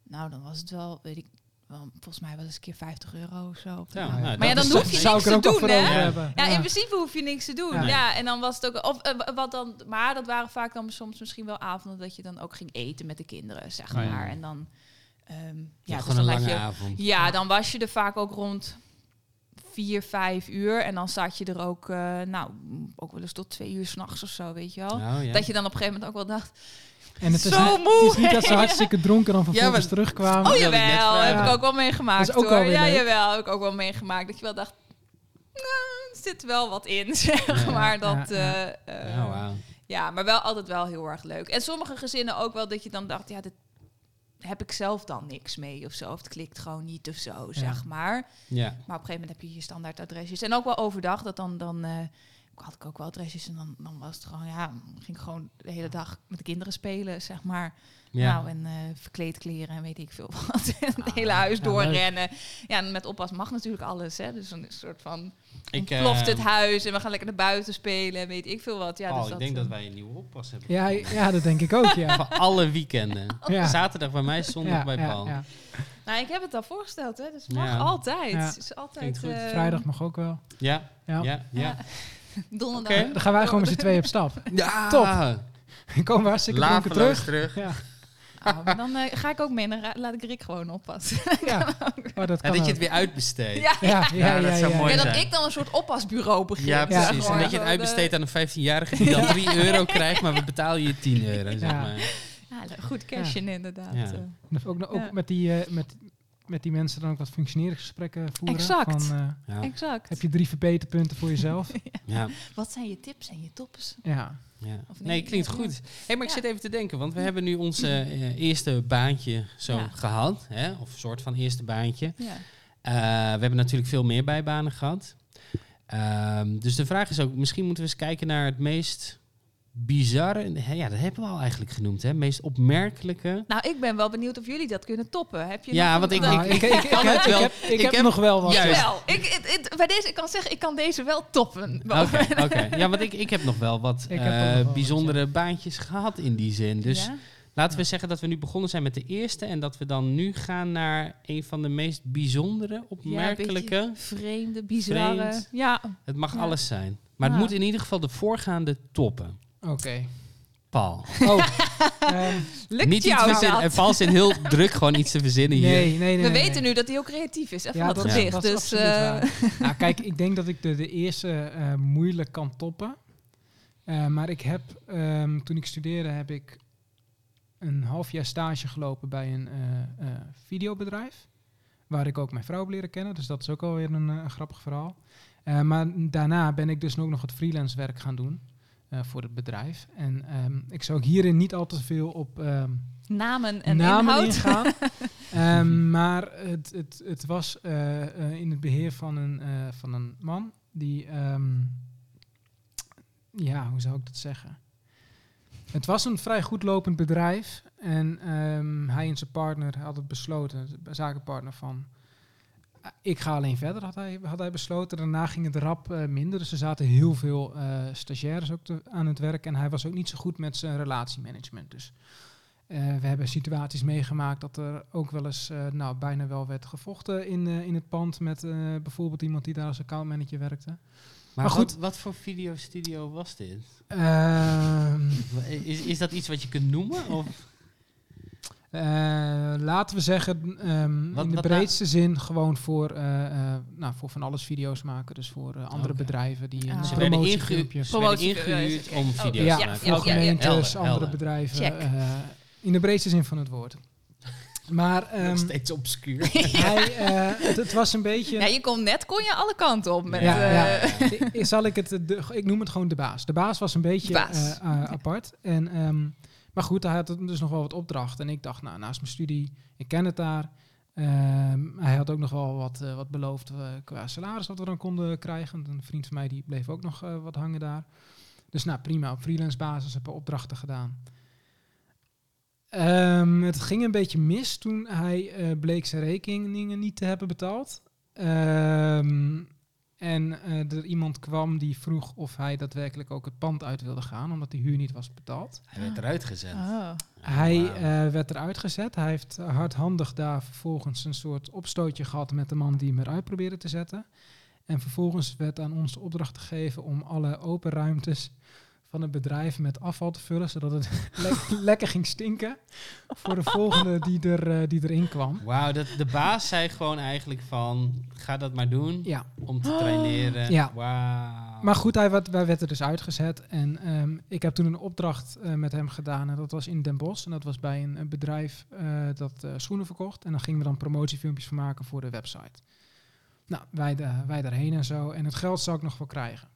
nou, dan was het wel, weet ik, wel, volgens mij wel eens een keer 50 euro of zo. Ja, ja. nou, Maar dat ja, dan hoef je zou niks ik er te ook doen, hè? Ja. hebben. Ja, in principe hoef je niks te doen. Ja. Ja, en dan was het ook. Of eh, wat dan. Maar dat waren vaak dan soms misschien wel avonden dat je dan ook ging eten met de kinderen, zeg Oh ja. maar. En dan. ehm, Ja, ja, dus gewoon dan een had lange je, avond. ja, dan was je er vaak ook rond vier, vijf uur. En dan zat je er ook, eh, nou, ook wel eens tot twee uur s'nachts of zo, weet je wel. Oh, ja. Dat je dan op een gegeven moment ook wel dacht, En het is, Zo niet, moe. het is niet dat ze hartstikke dronken dan (laughs) vervolgens Ja, maar- terugkwamen. oh jawel, vragen. heb ik ook wel meegemaakt Dat is ook hoor. alweer Ja, leuk. jawel, heb ik ook wel meegemaakt. Dat je wel dacht, nou, er zit wel wat in, (laughs) zeg Ja, maar. Dat, ja, ja. eh, eh, Oh, wauw. Ja, maar wel altijd wel heel erg leuk. En sommige gezinnen ook wel dat je dan dacht, ja, dit heb ik zelf dan niks mee of zo. Of het klikt gewoon niet of zo, zeg maar. Ja. Maar op een gegeven moment heb je je standaard adresjes. En ook wel overdag, dat dan, dan eh, had ik ook wel adresjes. En dan, dan was het gewoon, ja, ging ik gewoon de hele dag met de kinderen spelen, zeg maar. Ja. Nou, en eh verkleed kleren en weet ik veel (laughs) wat. Het Ah, hele huis ja, doorrennen. Ja, en met oppas mag natuurlijk alles, hè. Dus dan is een soort van, Ik, eh, het huis en we gaan lekker naar buiten spelen en weet ik veel wat. Ja, Paul, dus ik denk eh, dat wij een nieuwe oppas hebben. Ja, ja, dat denk ik ook, ja. (laughs) Van alle weekenden. (laughs) Ja. Zaterdag bij mij, zondag Ja, bij Paul. ja. Nou, ik heb het al voorgesteld, hè. Dus het mag Ja. altijd. Is altijd eh, Vrijdag mag ook wel. Ja, Ja. ja, ja. donderdag. Oké. Dan gaan wij gewoon met z'n tweeën op stap. Ja, Top. Komen we hartstikke dronken terug. terug. Ja, Oh, dan eh, ga ik ook mee en laat ik Rick gewoon oppassen. ja. (laughs) Oh, dat Ja, kan dat je het weer uitbesteedt. ja, Ja, ja, ja, Ja, dat zou ja. mooi ja, zijn. dat ik dan een soort oppasbureau begin. Ja, precies. En dat je het uitbesteedt aan een 15-jarige die dan 3 euro krijgt, maar we betalen je 10 euro, zeg Ja. maar. goed cashen inderdaad. Ja. En Ook, ook Ja. met, die, eh, met, met die mensen dan ook wat functioneringsgesprekken voeren. Exact. Van, eh, Ja. Exact. heb je drie verbeterpunten voor jezelf? (laughs) Ja. Wat zijn je tips en je tops? ja. Ja. Nee, Nee, klinkt goed. Hey, maar ik zit even te denken, want we hebben nu ons eh, eerste baantje zo gehad. Hè? Of een soort van eerste baantje. Ja. Eh, we hebben natuurlijk veel meer bijbanen gehad. Ehm, dus de vraag is ook, misschien moeten we eens kijken naar het meest bizarre... hè, Ja, dat hebben we al eigenlijk genoemd, hè? Meest opmerkelijke... Nou, ik ben wel benieuwd of jullie dat kunnen toppen. Heb je Ja, want ik- Nou, ik, ik, ik, kan heb, het ik wel. heb, ik Ik heb heb- nog wel wat. Juist. Wel, ik, het- bij deze, ik kan zeggen, ik kan deze wel toppen. Oké, oké. Ja, want ik, ik heb nog wel wat eh, nog wel wat, bijzondere baantjes gehad in die zin. Dus Ja? laten we zeggen dat we nu begonnen zijn met de eerste... en dat we dan nu gaan naar een van de meest bijzondere, opmerkelijke... vreemde, bizarre. Vreemd. Ja, het mag Ja. alles zijn. Maar het moet in ieder geval de voorgaande toppen. Oké. Paul. Oh. (laughs) ehm, lukt Niet iets jou verzinnen. En? Paul zit heel druk gewoon iets te verzinnen hier. nee, nee, nee. We nee, weten nee. nu dat hij ook creatief is, van Ja, dat, is dus eh, waar. nou, kijk, ik denk dat ik de, de eerste eh, moeilijk kan toppen. Eh, maar ik heb, ehm, toen ik studeerde, heb ik een half jaar stage gelopen bij een eh, eh, videobedrijf. Waar ik ook mijn vrouw heb leren kennen. Dus dat is ook alweer een, een grappig verhaal. Eh, maar daarna ben ik dus ook nog het freelance werk gaan doen eh, voor het bedrijf. En ehm, ik zou ook hierin niet al te veel op ehm, namen en namen inhoud. ingaan. (laughs) Ehm, maar het, het, het was eh, eh, in het beheer van een, van een man die, ja, hoe zou ik dat zeggen? Het was een vrij goed lopend bedrijf en hij en zijn partner hadden besloten, de zakenpartner van, ik ga alleen verder, had hij, had hij besloten. Daarna ging het rap eh, minder, dus er zaten heel veel eh, stagiaires ook te- aan het werk en hij was ook niet zo goed met zijn relatiemanagement. Dus eh, we hebben situaties meegemaakt dat er ook wel eens nou, bijna wel werd gevochten in, in het pand met bijvoorbeeld iemand die daar als accountmanager werkte. Maar, Maar goed, goed. wat, wat voor videostudio was dit? Ehm, (laughs) Is, is dat iets wat je kunt noemen? Of? Eh, laten we zeggen, ehm, Wat- in de breedste zin gewoon voor, eh, eh, nou, voor van alles video's maken. Dus voor andere Oké. bedrijven die Ah. een werden Promotiefilmpjes, ingehuurd om Oh, video's ja, te ja, maken. ja, voor Oké, ja, ja. gemeentes, helder, andere helder. bedrijven. Eh, in de breedste zin van het woord. Maar (laughs) ehm, Nog steeds obscuur. (laughs) hij, eh, het, het was een beetje... Ja, je kon net kon je alle kanten op met... Ja, eh, ja. (laughs) I- Zal ik het, de, ik noem het gewoon de baas. De baas was een beetje apart. En, ehm, maar goed, hij had dus nog wel wat opdrachten. En ik dacht, nou, naast mijn studie, ik ken het daar. Ehm, hij had ook nog wel wat, eh, wat beloofd eh, qua salaris wat we dan konden krijgen. Een vriend van mij die bleef ook nog eh, wat hangen daar. Dus nou, prima, op freelance basis heb ik opdrachten gedaan. Ehm, het ging een beetje mis toen hij bleek zijn rekeningen niet te hebben betaald. Ehm, en eh, er iemand kwam die vroeg of hij daadwerkelijk ook het pand uit wilde gaan, omdat die huur niet was betaald. Hij werd eruit gezet. oh. Hij eh, werd eruit gezet. Hij heeft hardhandig daar vervolgens een soort opstootje gehad met de man die hem eruit probeerde te zetten. En vervolgens werd aan ons de opdracht gegeven om alle open ruimtes van het bedrijf met afval te vullen, zodat het (laughs) le- lekker ging stinken voor de volgende die, er, eh, die erin kwam. Wauw, dat de baas zei gewoon eigenlijk van, ga dat maar doen Ja, om te traineren. Ja. Wauw. maar goed, hij werd, wij werden er dus uitgezet. En ehm, ik heb toen een opdracht eh, met hem gedaan. En dat was in Den Bosch. En dat was bij een, een bedrijf eh, dat eh, schoenen verkocht. En dan gingen we dan promotiefilmpjes van maken voor de website. Nou, wij, da- wij daarheen en zo. En het geld zou ik nog wel krijgen.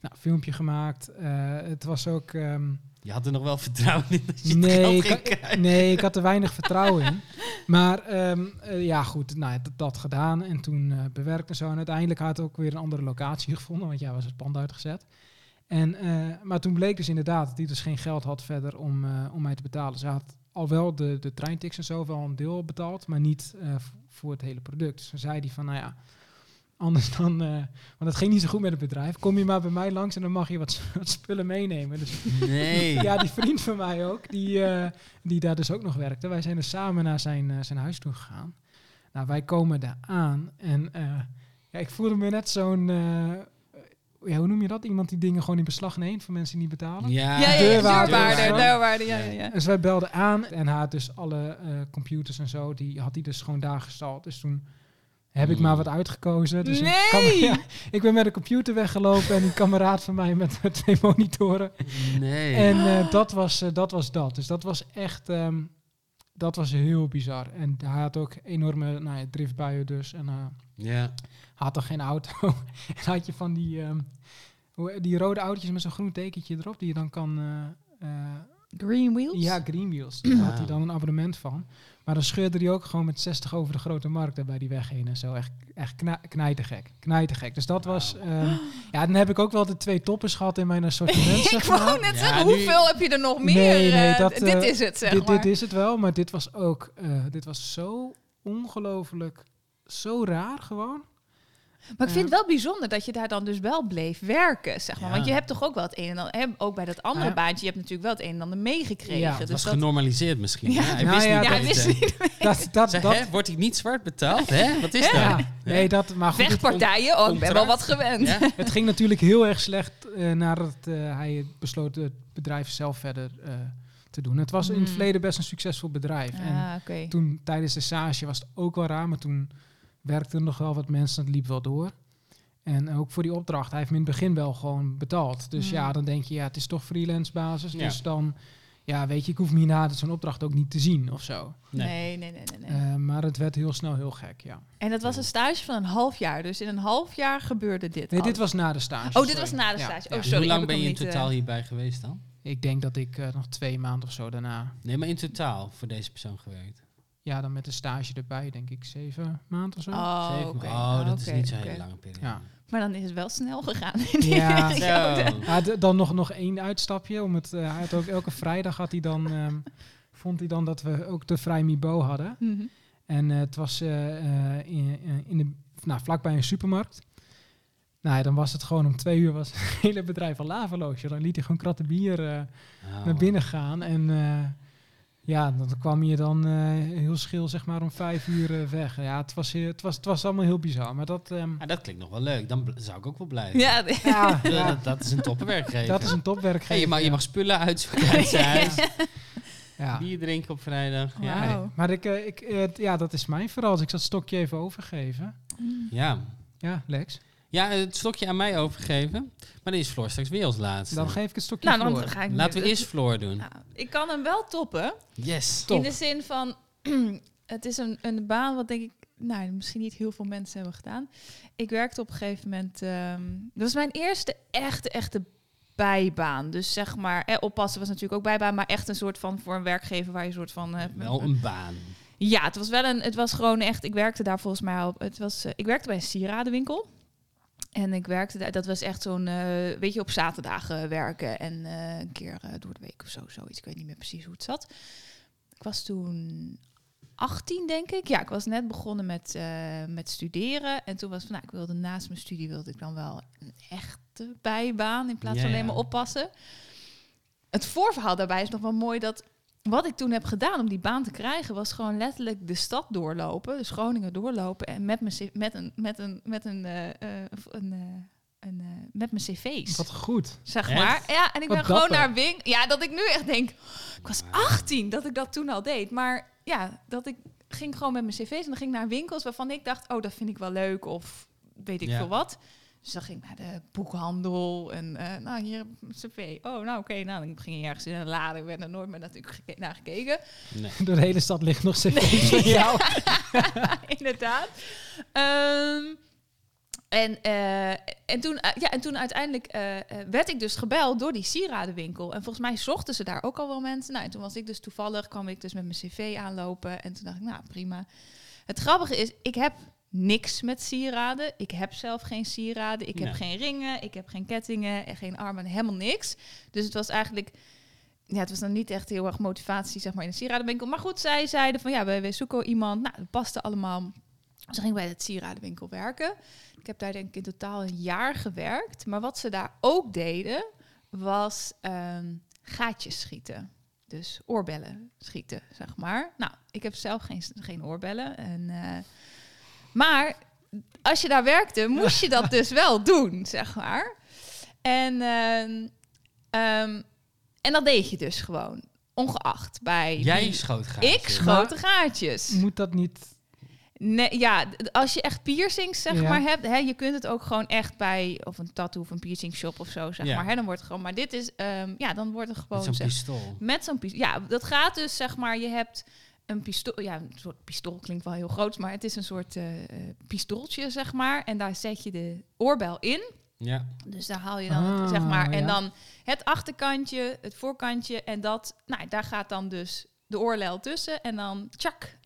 Nou, filmpje gemaakt. Eh, het was ook... ehm, Je had er nog wel vertrouwen in dat je nee, ik, nee, ik had er weinig (laughs) vertrouwen in. Maar ehm, eh, ja, goed, nou, dat, dat gedaan. En toen eh, bewerkt en zo. En uiteindelijk had hij ook weer een andere locatie (laughs) gevonden. Want ja, was het pand uitgezet. En, maar toen bleek dus inderdaad dat hij dus geen geld had verder om, om mij te betalen. Ze had al wel de, de treintickets en zo wel een deel betaald. Maar niet voor het hele product. Dus toen zei hij van, nou ja... Anders dan, eh, want het ging niet zo goed met het bedrijf. Kom je maar bij mij langs en dan mag je wat, (laughs) wat spullen meenemen. Dus Nee. (laughs) ja, die vriend van mij ook, die, eh, die daar dus ook nog werkte. Wij zijn dus samen naar zijn, eh, zijn huis toe gegaan. Nou, wij komen daar aan en eh, ja, ik voelde me net zo'n, eh, ja, hoe noem je dat? Iemand die dingen gewoon in beslag neemt voor mensen die niet betalen. Ja, Ja, ja, ja, deurwaarder deurwaarder, ja, ja, ja. Dus wij belden aan en had dus alle eh, computers en zo, die had hij dus gewoon daar gestald. Dus toen heb ik Mm. maar wat uitgekozen. Dus Nee! ik, kan- (laughs) ja, ik ben met de computer weggelopen en een kameraad van mij met twee monitoren. Nee. En eh, dat, was, eh, dat was dat. Dus dat was echt, ehm, dat was heel bizar. En hij had ook enorme nou ja, driftbuien dus. En eh, ja. had toch geen auto. (laughs) en had je van die, ehm, hoe- die rode autootjes met zo'n groen tekentje erop, die je dan kan... eh, eh, Green wheels? ja, Green Wheels. (clears throat) Daar had hij dan een abonnement van. Maar dan scheurde hij ook gewoon met 60 over de grote markt daar bij die weg heen en zo. Echt, echt kna knijtergek. Knijtergek. Dus dat was... ehm, ja, dan heb ik ook wel de twee toppers gehad in mijn assortiment, (laughs) Ik zeg maar. wou net Ja, zeggen, nu- hoeveel heb je er nog meer? Nee, nee, eh, dat, dit eh, is het, zeg dit, maar. dit is het wel, maar dit was ook... eh, dit was zo ongelooflijk... Zo raar gewoon. Maar ik vind het wel bijzonder dat je daar dan dus wel bleef werken, zeg maar. Ja. Want je hebt toch ook wel het een en ander... hè, Ook bij dat andere Ja. baantje, je hebt natuurlijk wel het een en ander meegekregen. Ja, Het dus was dat, genormaliseerd misschien. Ja. Ja, hij Nou wist ja, niet hij wist. (laughs) Dat, dat, Zeg, dat, hè, wordt ik niet zwart betaald? Hè? Wat is dat? ja, nee, dat, maar goed, het, Vechtpartijen, oh, ik ben wel wat gewend. Ja? het ging natuurlijk heel erg slecht eh, nadat eh, hij besloot het bedrijf zelf verder eh, te doen. Het was in het Mm. verleden best een succesvol bedrijf. En Ah, oké. toen tijdens de stage was het ook wel raar, maar toen werkten er nog wel wat mensen, het liep wel door. En ook voor die opdracht, hij heeft me in het begin wel gewoon betaald. Dus Mm. ja, dan denk je, ja, het is toch freelance basis. Ja. Dus dan, ja, weet je, ik hoef me hierna zo'n opdracht ook niet te zien of zo. Nee. Nee, nee, nee, nee. nee. Eh, maar het werd heel snel heel gek, ja. en dat was een stage van een half jaar. Dus in een half jaar gebeurde dit Nee, al. dit was na de stage. Oh, dit was na de stage. ja. Oh, sorry. Hoe lang ben je in totaal eh, hierbij geweest dan? Ik denk dat ik eh, nog twee maanden of zo daarna... Nee, maar in totaal voor deze persoon gewerkt. Ja, dan met de stage erbij, denk ik zeven maanden of zo. Oh, Zeven? oh, dat is niet zo'n oké. hele lange periode. Ja. Maar dan is het wel snel gegaan. Ja. (laughs) Zo. Ja, dan nog, nog één uitstapje. Om het, eh, had ook elke vrijdag had hij dan, ehm, vond hij dan dat we ook de Vrij Mibo hadden. Mhm. En eh, het was eh, in, in de, nou, vlakbij een supermarkt. Nou, ja, dan was het gewoon om twee uur was (laughs) het hele bedrijf al laveloos. Dan liet hij gewoon kratten bier eh, Oh. naar binnen gaan. En eh, ja, dan kwam je dan eh, heel schil zeg maar om vijf uur eh, weg. Ja, het was, heel- het, was, het was allemaal heel bizar. Maar dat, ehm, Ah, dat klinkt nog wel leuk. Dan zou ik ook wel blijven. Ja, ja, (laughs) Ja, ja, Dat, dat is een toppenwerkgever. dat is een topwerkgever. Hey, je, mag, je ja. mag spullen uitzoeken uit zijn huis. (laughs) Ja. Bier drinken op vrijdag. Ja. Maar ik, eh, ik, ja, dat is mijn verhaal. Dus ik zal het stokje even overgeven. ja. Ja, Lex. Ja, het stokje aan mij overgeven. Maar dan is Floor straks weer als laatste. Dan geef ik het stokje Nou, dan ga ik Laten we eerst Floor doen. Nou, ik kan hem wel toppen. Yes. Top. In de zin van, (clears throat) het is een, een baan wat denk ik, nou, misschien niet heel veel mensen hebben gedaan. Ik werkte op een gegeven moment, ehm, dat was mijn eerste echte, echte bijbaan. Dus zeg maar, eh, oppassen was natuurlijk ook bijbaan, maar echt een soort van voor een werkgever waar je een soort van... eh, Wel een baan. Ja, het was wel een, het was gewoon echt, ik werkte daar volgens mij al, het was, eh, ik werkte bij een sieradenwinkel. En ik werkte daar, dat was echt zo'n, eh, weet je, op zaterdagen werken en eh, een keer eh, door de week of zo, zoiets. Ik weet niet meer precies hoe het zat. Ik was toen 18, denk ik. Ja, ik was net begonnen met, met studeren. En toen was van, nou, ik wilde naast mijn studie wilde ik dan wel een echte bijbaan in plaats Ja, van alleen maar oppassen. Het voorverhaal daarbij is nog wel mooi dat wat ik toen heb gedaan om die baan te krijgen, was gewoon letterlijk de stad doorlopen, dus Groningen doorlopen en met, mijn, met een, met een, met een, eh, eh, een, eh, een, met mijn cv's. Wat goed. Zeg Echt? maar. Ja, en ik Wat ben gewoon naar Wink. Ja, dat ik nu echt denk. Ik was 18 dat ik dat toen al deed. Maar ja, dat ik ging gewoon met mijn cv's en dan ging ik naar winkels waarvan ik dacht, oh, dat vind ik wel leuk of weet ik Ja. veel wat. Dus dan ging ik naar de boekhandel en eh, nou hier een cv. Oh, nou oké, nou dan ging je ergens in een lade. Ik ben er nooit meer natuurlijk geke- naar gekeken. Nee. Door (laughs) de hele stad ligt nog cv's (laughs) van jou. (laughs) Inderdaad. Ehm, en, eh, en, toen, eh, ja, en toen uiteindelijk werd ik dus gebeld door die sieradenwinkel. En volgens mij zochten ze daar ook al wel mensen. Nou, en toen was ik dus toevallig, kwam ik dus met mijn cv aanlopen. En toen dacht ik, nou prima. Het grappige is, ik heb niks met sieraden. Ik heb zelf geen sieraden. Ik heb geen ringen. Ik heb geen kettingen. En geen armen. Helemaal niks. Dus het was eigenlijk... Ja, het was dan niet echt heel erg motivatie, zeg maar, in de sieradenwinkel. Maar goed, zij zeiden van, ja, wij zoeken iemand. Nou, dat paste allemaal. Ze ging bij het sieradenwinkel werken. Ik heb daar denk ik in totaal een jaar gewerkt. Maar wat ze daar ook deden, was ehm, gaatjes schieten. Dus oorbellen schieten, zeg maar. Nou, ik heb zelf geen, geen oorbellen. En, eh, maar als je daar werkte, moest je dat dus wel doen, zeg maar. En, ehm, ehm, en dat deed je dus gewoon. Ongeacht bij... Jij wie- schoot graag. Ik schoot de gaatjes. Moet dat niet... Nee, ja, als je echt piercings zeg Ja. maar hebt, hè, je kunt het ook gewoon echt bij of een tattoo of een piercing shop of zo zeg Ja. maar. Hè, dan wordt het gewoon. Maar dit is, ehm, ja, dan wordt het gewoon Met zo'n zeg- pistool. met zo'n pistool. Ja, dat gaat dus zeg maar. Je hebt een pistool, ja, een soort pistool klinkt wel heel groot, maar het is een soort eh, eh, pistooltje zeg maar. En daar zet je de oorbel in. Ja. Dus daar haal je dan, Ah, zeg maar, en ja. dan het achterkantje, het voorkantje en dat, nou, daar gaat dan dus de oorlel tussen en dan tjak,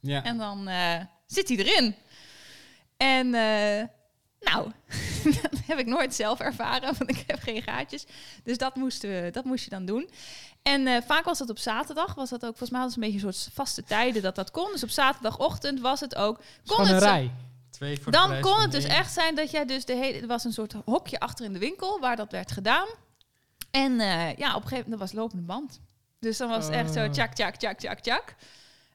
Ja. en dan eh, zit hij erin. En eh, nou, (laughs) dat heb ik nooit zelf ervaren, want ik heb geen gaatjes. Dus dat, moesten we, dat moest je dan doen. En eh, vaak was dat op zaterdag. Was dat ook, volgens mij was het een beetje een soort vaste tijden dat dat kon. Dus op zaterdagochtend was het ook. Kon het rij. Twee voor dan kon het dus één. echt zijn dat jij dus de hele... Er was een soort hokje achter in de winkel waar dat werd gedaan. En eh, ja, op een gegeven moment dat was lopende band. Dus dan was het echt zo Oh. tjak, tjak, tjak, tjak, tjak.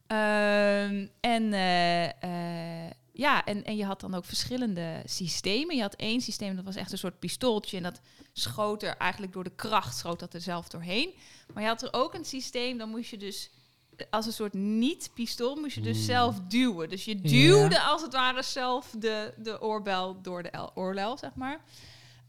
Ehm, en eh, ja, en, en je had dan ook verschillende systemen. Je had één systeem, dat was echt een soort pistooltje. En dat schoot er eigenlijk door de kracht, schoot dat er zelf doorheen. Maar je had er ook een systeem, dan moest je dus als een soort niet-pistool, moest je dus Hmm. zelf duwen. Dus je Ja. duwde als het ware zelf de, de oorbel door de el- oorlel, zeg maar.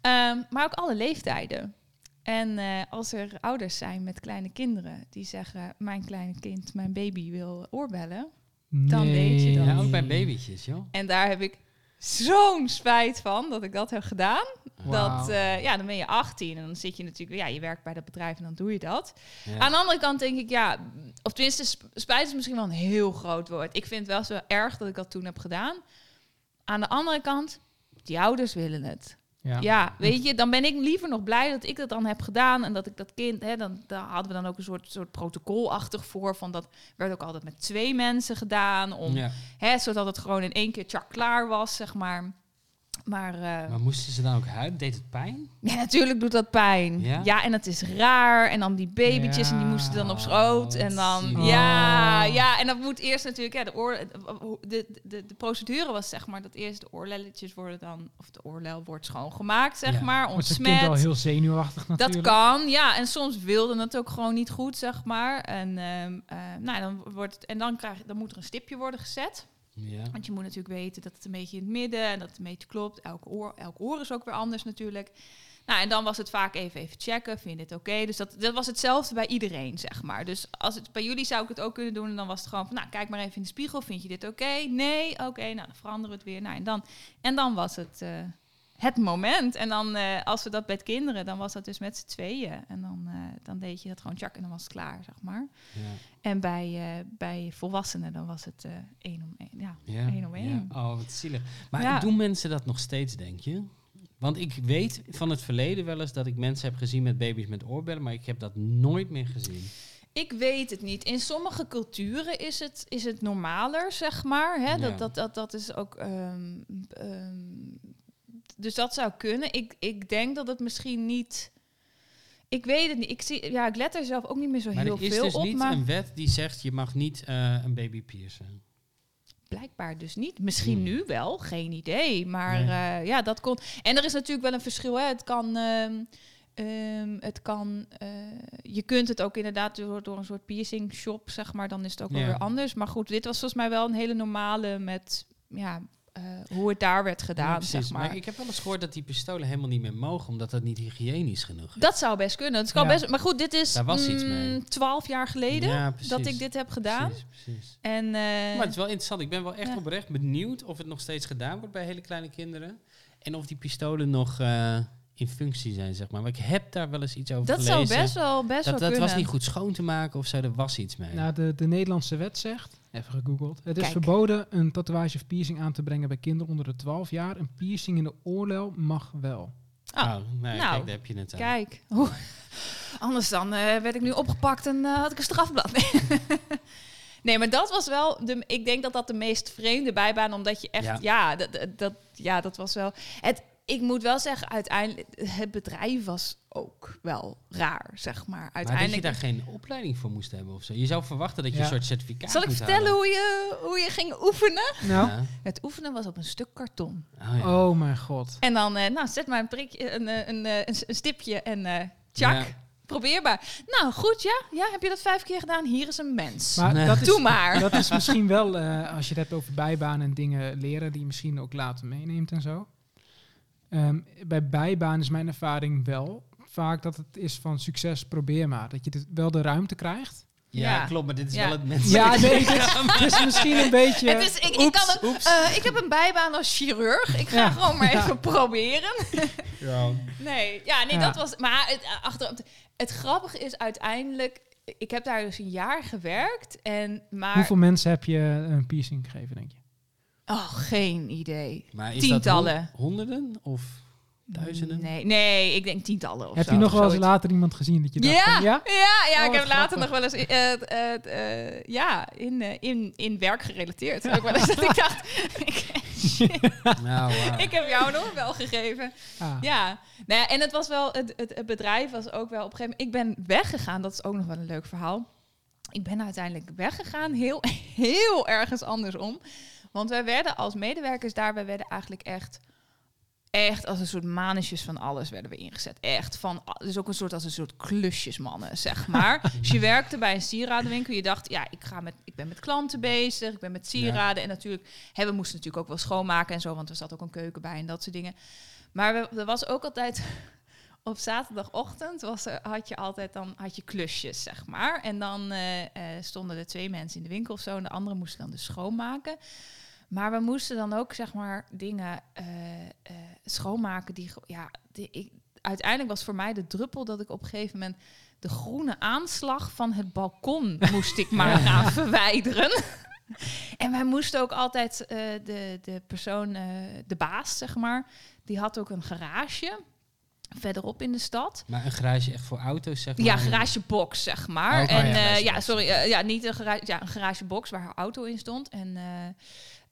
Ehm, maar ook alle leeftijden. En eh, als er ouders zijn met kleine kinderen die zeggen: Mijn kleine kind, mijn baby wil oorbellen. Dan weet je dat. Ja, ook bij babytjes, joh. En daar heb ik zo'n spijt van dat ik dat heb gedaan. Dat, eh, ja, dan ben je 18 en dan zit je natuurlijk, ja, je werkt bij dat bedrijf en dan doe je dat. Ja. Aan de andere kant denk ik, ja, of tenminste, sp- spijt is misschien wel een heel groot woord. Ik vind het wel zo erg dat ik dat toen heb gedaan. Aan de andere kant, die ouders willen het. Ja. Ja, weet je, dan ben ik liever nog blij dat ik dat dan heb gedaan en dat ik dat kind, hè, dan daar hadden we dan ook een soort, soort protocolachtig voor van dat werd ook altijd met twee mensen gedaan om, Ja. hè, zodat het gewoon in één keer tjak klaar was, zeg maar. Maar, eh, Maar moesten ze dan ook huid? Deed het pijn? ja, natuurlijk doet dat pijn. Ja? Ja, en het is raar. En dan die babytjes en die moesten dan op schoot. Oh, En dan, zielig. ja, Oh. ja, en dat moet eerst natuurlijk, ja, de, oor, de, de, de procedure was zeg maar dat eerst de oorlelletjes worden dan, of de oorlel wordt schoongemaakt, zeg Ja. maar, Wordt het kind wel ontsmet. heel zenuwachtig Dat natuurlijk. kan, ja. En soms wilde het ook gewoon niet goed, zeg maar. En, ehm, eh, nou, dan wordt het, en dan, krijg, je- dan moet er een stipje worden gezet. Ja. Want je moet natuurlijk weten dat het een beetje in het midden en dat het een beetje klopt. Elk oor, elk oor is ook weer anders natuurlijk. Nou, en dan was het vaak even, even checken, vind je dit oké? Dus dat, dat was hetzelfde bij iedereen, zeg maar. Dus als het bij jullie zou ik het ook kunnen doen. En dan was het gewoon van, nou, kijk maar even het moment. En dan, eh, als we dat met kinderen, dan was dat dus met z'n tweeën. En dan, eh, dan deed je dat gewoon tjak en dan was het klaar, zeg maar. Ja. En bij, eh, bij volwassenen, dan was het één om één. Ja, Ja. één om één. Ja. Oh, wat zielig. Maar doen mensen dat nog steeds, denk je? Want ik weet van het verleden wel eens dat ik mensen heb gezien met baby's met oorbellen, maar ik heb dat nooit meer gezien. Ik weet het niet. In sommige culturen is het, is het normaler, zeg maar. Hè? Dat, dat, dat, dat is ook. ehm, ehm, dus dat zou kunnen. Ik, ik denk dat het misschien niet. Ik weet het niet. Ik, zie, ja, ik let er zelf ook niet meer zo Maar heel er is veel dus op. niet Maar een wet die zegt je mag niet eh, een baby piercen. blijkbaar dus niet. Misschien Hmm. nu wel, geen idee. Maar Nee. eh, ja, dat kon. En er is natuurlijk wel een verschil. Hè. Het kan. ehm, ehm, het kan, eh, je kunt het ook inderdaad door, door een soort piercing shop, zeg maar, dan is het ook wel Ja. weer anders. Maar goed, dit was volgens mij wel een hele normale met, ja, eh, hoe het daar werd gedaan, Ja, zeg maar. ik heb wel eens gehoord dat die pistolen helemaal niet meer mogen, omdat dat niet hygiënisch genoeg is. Dat zou best kunnen. Het kan Ja. best, maar goed, dit is Daar was iets mm, mee. 12 jaar geleden Ja, dat ik dit heb gedaan. Precies, precies. En, eh, Maar het is wel interessant. Ik ben wel echt oprecht benieuwd of het nog steeds gedaan wordt bij hele kleine kinderen. En of die pistolen nog eh, in functie zijn, zeg maar. Maar ik heb daar wel eens iets over dat zou gelezen. best wel, best dat, wel dat kunnen. was niet goed schoon te maken of zo, er was iets mee. Nou, de, de Nederlandse wet zegt, even gegoogeld, het is Kijk. verboden een tatoeage of piercing aan te brengen bij kinderen onder de 12 jaar. Een piercing in de oorlel mag wel. Ah, oh, nee, nou, kijk, daar heb je het aan. Kijk, Oeh, (laughs) anders dan eh, werd ik nu opgepakt en eh, had ik een strafblad. Nee. (laughs) nee, maar dat was wel, de, ik denk dat dat de meest vreemde bijbaan, omdat je echt, Ja. ja, dat, dat- dat, ja, dat was wel. Het, ik moet wel zeggen, uiteindelijk, het bedrijf was ook wel raar, zeg maar. Maar dat je Uiteindelijk. daar geen opleiding voor moest hebben of zo. Je zou verwachten dat je Ja. een soort certificaat Zal ik moet vertellen halen. hoe je, hoe je ging oefenen? Nou, Ja. Het oefenen was op een stuk karton. Oh, ja. oh mijn god. En dan, eh, nou, zet maar een prikje, een, eh, een, eh, een, een stipje en eh tjak. Ja. Probeerbaar. Nou, goed, ja. Ja, heb je dat vijf keer gedaan? Hier is een mens. Maar Nee. dat is, Doe maar. dat is misschien wel, eh, als je het hebt over bijbanen en dingen leren die je misschien ook later meeneemt en zo. Ehm, bij bijbaan is mijn ervaring wel vaak dat het is van succes, probeer maar. Dat je dit wel de ruimte krijgt. Ja, Ja. klopt, maar dit is Ja. wel het mensen. Ja, (laughs) nee, dit is, misschien een beetje... Het is, ik, ik, kan het, eh, ik heb een bijbaan als chirurg. Ik ga Ja. gewoon maar Ja. even proberen. (laughs) Ja. Nee, ja, nee, Ja. dat was. Maar het, eh, achter, het grappige is uiteindelijk. Ik heb daar dus een jaar gewerkt. En maar. Hoeveel mensen heb je een piercing gegeven, denk je? Oh, geen idee. Maar is Tientallen. dat hon- honderden of duizenden? Nee, nee, ik denk tientallen of heb zo. je nog wel eens later iemand gezien dat je dacht Ja, van, ja? ja, ja, ik Oh, heb later nog wel eens eh, eh, eh, ja, in, eh, in, in werk gerelateerd. Ook wel eens dat ik dacht, (laughs) ik, (laughs) Nou, wauw. ik heb jou nog wel gegeven. Ah. Ja, nou ja, en het was wel, het, het, het bedrijf was ook wel op een gegeven moment, ik ben weggegaan, dat is ook nog wel een leuk verhaal. Ik ben uiteindelijk weggegaan, heel, (laughs) heel ergens andersom. Want wij werden als medewerkers daar, wij werden eigenlijk echt, echt als een soort manetjes van alles werden we ingezet. Echt van, dus ook een soort als een soort klusjesmannen, zeg maar. (laughs) dus je werkte bij een sieradenwinkel, je dacht, ja, ik, ga met, ik ben met klanten bezig, ik ben met sieraden. En natuurlijk, hè, we moesten natuurlijk ook wel schoonmaken en zo, want er zat ook een keuken bij en dat soort dingen. Maar we, er was ook altijd (laughs) op zaterdagochtend was er, had je altijd dan had je klusjes, zeg maar. En dan eh, eh, stonden er twee mensen in de winkel of zo en de andere moesten dan dus schoonmaken. Maar we moesten dan ook zeg maar dingen eh, eh, schoonmaken die, ja, die, ik, uiteindelijk was voor mij de druppel dat ik op een gegeven moment de groene aanslag van het balkon (laughs) moest ik maar gaan verwijderen. (laughs) En wij moesten ook altijd eh, de, de persoon, de baas zeg maar, die had ook een garage verderop in de stad. Maar een garage echt voor auto's, zeg maar? Ja, garagebox, zeg maar. Oh, oké, en ja, ja, sorry, ja, niet een garage, ja, een garagebox waar haar auto in stond. En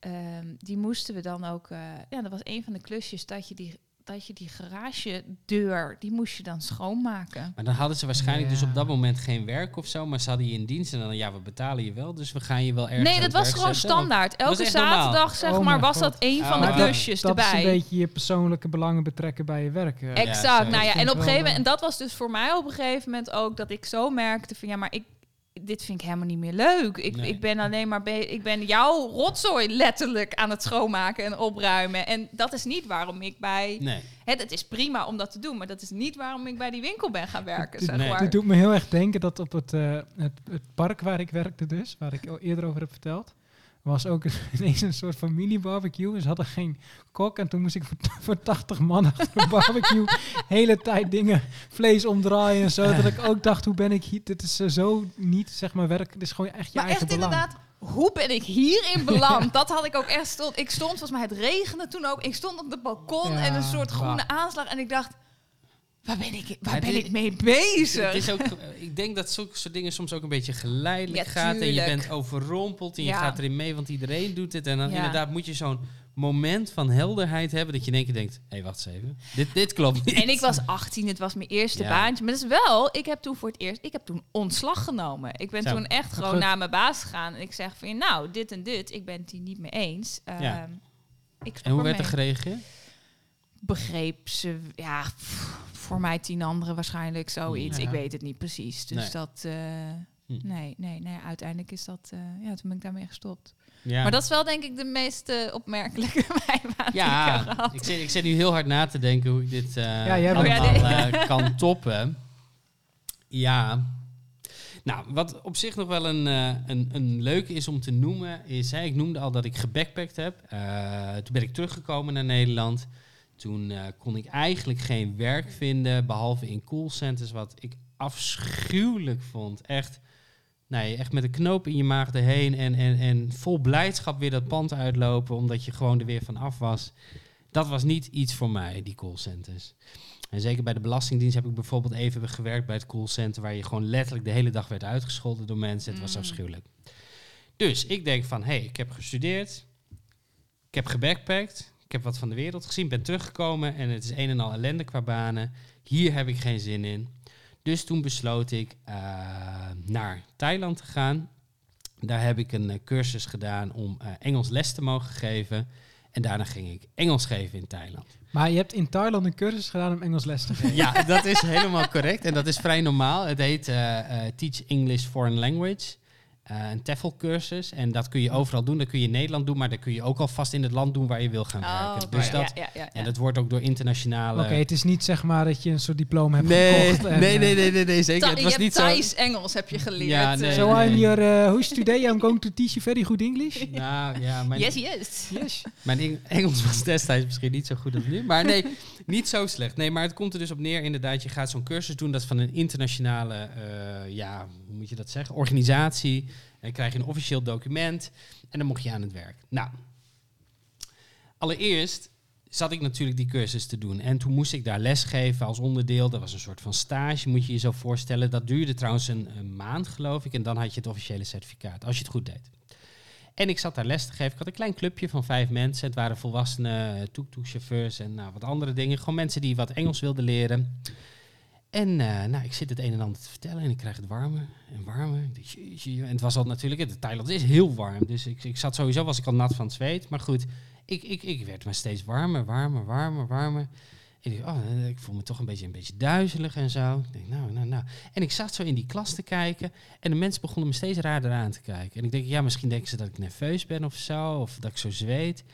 ehm, die moesten we dan ook, eh, ja, dat was een van de klusjes dat je die, dat je die garagedeur, die moest je dan schoonmaken. Maar dan hadden ze waarschijnlijk dus op dat moment geen werk of zo, maar ze hadden je in dienst en dan, ja, we betalen je wel, dus we gaan je wel ergens Nee, dat was gewoon zetten. standaard. Elke zaterdag, zeg Oh maar, was God. dat een Oh, van de dat- klusjes dat erbij. is een beetje je persoonlijke belangen betrekken bij je werk. eh. Ja, Exact. nou ja, Dat en op een gegeven moment, eh, en dat was dus voor mij op een gegeven moment ook dat ik zo merkte van ja, maar ik dit vind ik helemaal niet meer leuk. Ik, Nee. ik ben alleen maar be- ik ben jouw rotzooi letterlijk aan het schoonmaken en opruimen. En dat is niet waarom ik bij. Nee. Hè, het is prima om dat te doen, maar dat is niet waarom ik bij die winkel ben gaan werken. Dit- Zeg nee. maar. Dit doet me heel erg denken dat op het, eh, het, het park waar ik werkte dus, waar ik al eerder over heb verteld, was ook (laughs) ineens een soort familiebarbecue. Ze hadden geen kok en toen moest ik voor, (laughs) voor 80 man achter een barbecue (laughs) hele tijd dingen, vlees omdraaien en zo. Dat ik ook dacht, hoe ben ik hier? Dit is eh, zo niet, zeg maar, werk. Dit is gewoon echt je Maar eigen echt belang. inderdaad, hoe ben ik hierin beland? Dat had ik ook echt. Stond, ik stond, volgens mij het regende toen ook. Ik stond op het balkon Ja, en een soort groene aanslag. En ik dacht, waar ben ik, waar ben dit- ik mee bezig? Het is ook, ik denk dat zulke soort dingen soms ook een beetje geleidelijk Ja, gaat. En je bent overrompeld en je gaat erin mee, want iedereen doet het. En dan inderdaad moet je zo'n moment van helderheid hebben dat je in één keer denkt, hé, hey, wacht eens even. Dit, dit klopt niet. En ik was 18, het was mijn eerste Ja. baantje. Maar dat is wel, ik heb toen voor het eerst, ik heb toen ontslag genomen. Ik ben Zo. toen echt gewoon goed. naar mijn baas gegaan. En ik zeg van, nou, dit en dit, ik ben het hier niet mee eens. Ehm, Ja. Ik stop En hoe werd er gereageerd? Begreep ze, ja, pff, voor mij tien anderen waarschijnlijk zoiets. Ja. Ik weet het niet precies. Dus Nee. dat, eh, Hm. nee, nee, nee, uiteindelijk is dat, eh, ja, toen ben ik daarmee gestopt. Ja. Maar dat is wel denk ik de meest eh, opmerkelijke (laughs) bijbaan die ik heb Ja, gehad. ik zit, ik zit nu heel hard na te denken hoe ik dit eh Ja, jij allemaal ja, nee. kan toppen. Ja. Nou, wat op zich nog wel een, eh, een, een leuke is om te noemen, is, hè, ik noemde al dat ik gebackpackt heb. Eh, toen ben ik teruggekomen naar Nederland. Toen eh, kon ik eigenlijk geen werk vinden, behalve in callcenters, wat ik afschuwelijk vond. Echt, nee, echt met een knoop in je maag erheen en, en, en vol blijdschap weer dat pand uitlopen, omdat je gewoon er weer van af was. Dat was niet iets voor mij, die callcenters. En zeker bij de Belastingdienst heb ik bijvoorbeeld even gewerkt bij het callcenter, waar je gewoon letterlijk de hele dag werd uitgescholden door mensen. Het was Mm. afschuwelijk. Dus ik denk van, hé, hey, ik heb gestudeerd, ik heb gebackpackt, ik heb wat van de wereld gezien, ben teruggekomen en het is een en al ellende qua banen. Hier heb ik geen zin in. Dus toen besloot ik eh, naar Thailand te gaan. Daar heb ik een eh, cursus gedaan om eh, Engels les te mogen geven. En daarna ging ik Engels geven in Thailand. Maar je hebt in Thailand een cursus gedaan om Engels les te geven. Ja, dat is helemaal correct. En dat is vrij normaal. Het heet Teach English Foreign Language. Eh, een TEFL-cursus. En dat kun je overal doen. Dat kun je in Nederland doen, maar dat kun je ook alvast in het land doen waar je wil gaan Oh, werken. Dus dat, ja, ja, ja. En dat wordt ook door internationale... Oké, het is niet zeg maar dat je een soort diploma hebt nee, gekocht. en, nee, eh, nee, nee, nee, nee, zeker. Tha- het je was hebt niet zo... Thais Engels heb je geleerd. Ja, nee, eh. So nee. I'm your uh, host today. I'm going to teach you very good English. (laughs) Nou ja, mijn, Yes, yes. Yes. mijn Eng- Engels was destijds misschien niet zo goed als nu. Maar nee, (laughs) niet zo slecht. Nee, maar het komt er dus op neer inderdaad. Je gaat zo'n cursus doen. Dat is van een internationale, eh, ja, hoe moet je dat zeggen? Organisatie. Dan krijg je een officieel document. En dan mocht je aan het werk. Nou, allereerst zat ik natuurlijk die cursus te doen. En toen moest ik daar lesgeven als onderdeel. Dat was een soort van stage, moet je je zo voorstellen. Dat duurde trouwens een, maand, geloof ik. En dan had je het officiële certificaat, als je het goed deed. En ik zat daar les te geven. Ik had een klein clubje van vijf mensen. Het waren volwassenen, tuk-tuk-chauffeurs en nou, wat andere dingen. Gewoon mensen die wat Engels wilden leren. En eh, nou, ik zit het een en ander te vertellen en ik krijg het warmer en warmer. Denk. En het was al natuurlijk, het Thailand is heel warm. Dus ik, ik zat sowieso, was ik al nat van het zweet. Maar goed, ik, ik, ik werd maar steeds warmer, warmer, warmer, warmer. Ik, dacht, oh, eh, ik voel me toch een beetje, een beetje duizelig en zo. Ik denk, nou, nou, nou. En ik zat zo in die klas te kijken. En de mensen begonnen me steeds raarder aan te kijken. En ik denk, ja, misschien denken ze dat ik nerveus ben of zo. Of dat ik zo zweet.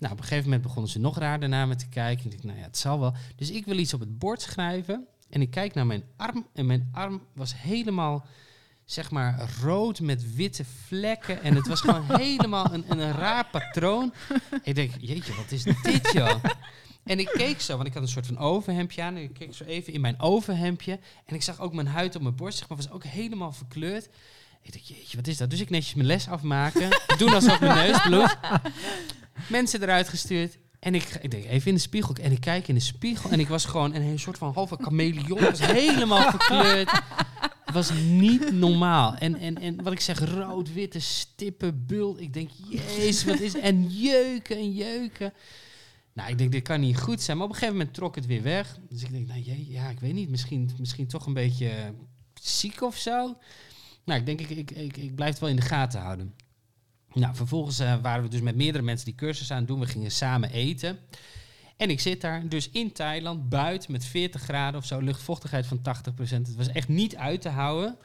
Nou, op een gegeven moment begonnen ze nog raarder naar me te kijken. En ik dacht, nou ja, het zal wel. Dus ik wil iets op het bord schrijven. En ik kijk naar mijn arm. En mijn arm was helemaal, zeg maar, rood met witte vlekken. En het was gewoon (laughs) helemaal een, een raar patroon. Ik denk, jeetje, wat is dit, joh? En ik keek zo, want ik had een soort van overhemdje aan. En ik keek zo even in mijn overhemdje. En ik zag ook mijn huid op mijn borst, zeg maar, was ook helemaal verkleurd. Ik dacht, jeetje, wat is dat? Dus ik netjes mijn les afmaken. Doen alsof mijn neus bloedt. (laughs) Mensen eruit gestuurd. En ik, ik denk, even in de spiegel. En ik kijk in de spiegel. En ik was gewoon een, een soort van halve chameleon. Ik was helemaal (laughs) verkleurd. Het was niet normaal. En, en, en wat ik zeg, rood, witte stippen, bult. Ik denk, jezus, wat is... En jeuken en jeuken. Nou, ik denk, dit kan niet goed zijn. Maar op een gegeven moment trok het weer weg. Dus ik denk, nou jee, ja, ik weet niet. Misschien, misschien toch een beetje ziek of zo. Nou, ik denk, ik, ik, ik, ik blijf het wel in de gaten houden. Nou, vervolgens eh, waren we dus met meerdere mensen die cursus aan het doen. We gingen samen eten. En ik zit daar dus in Thailand, buiten met 40 graden of zo, luchtvochtigheid van 80%. Het was echt niet uit te houden.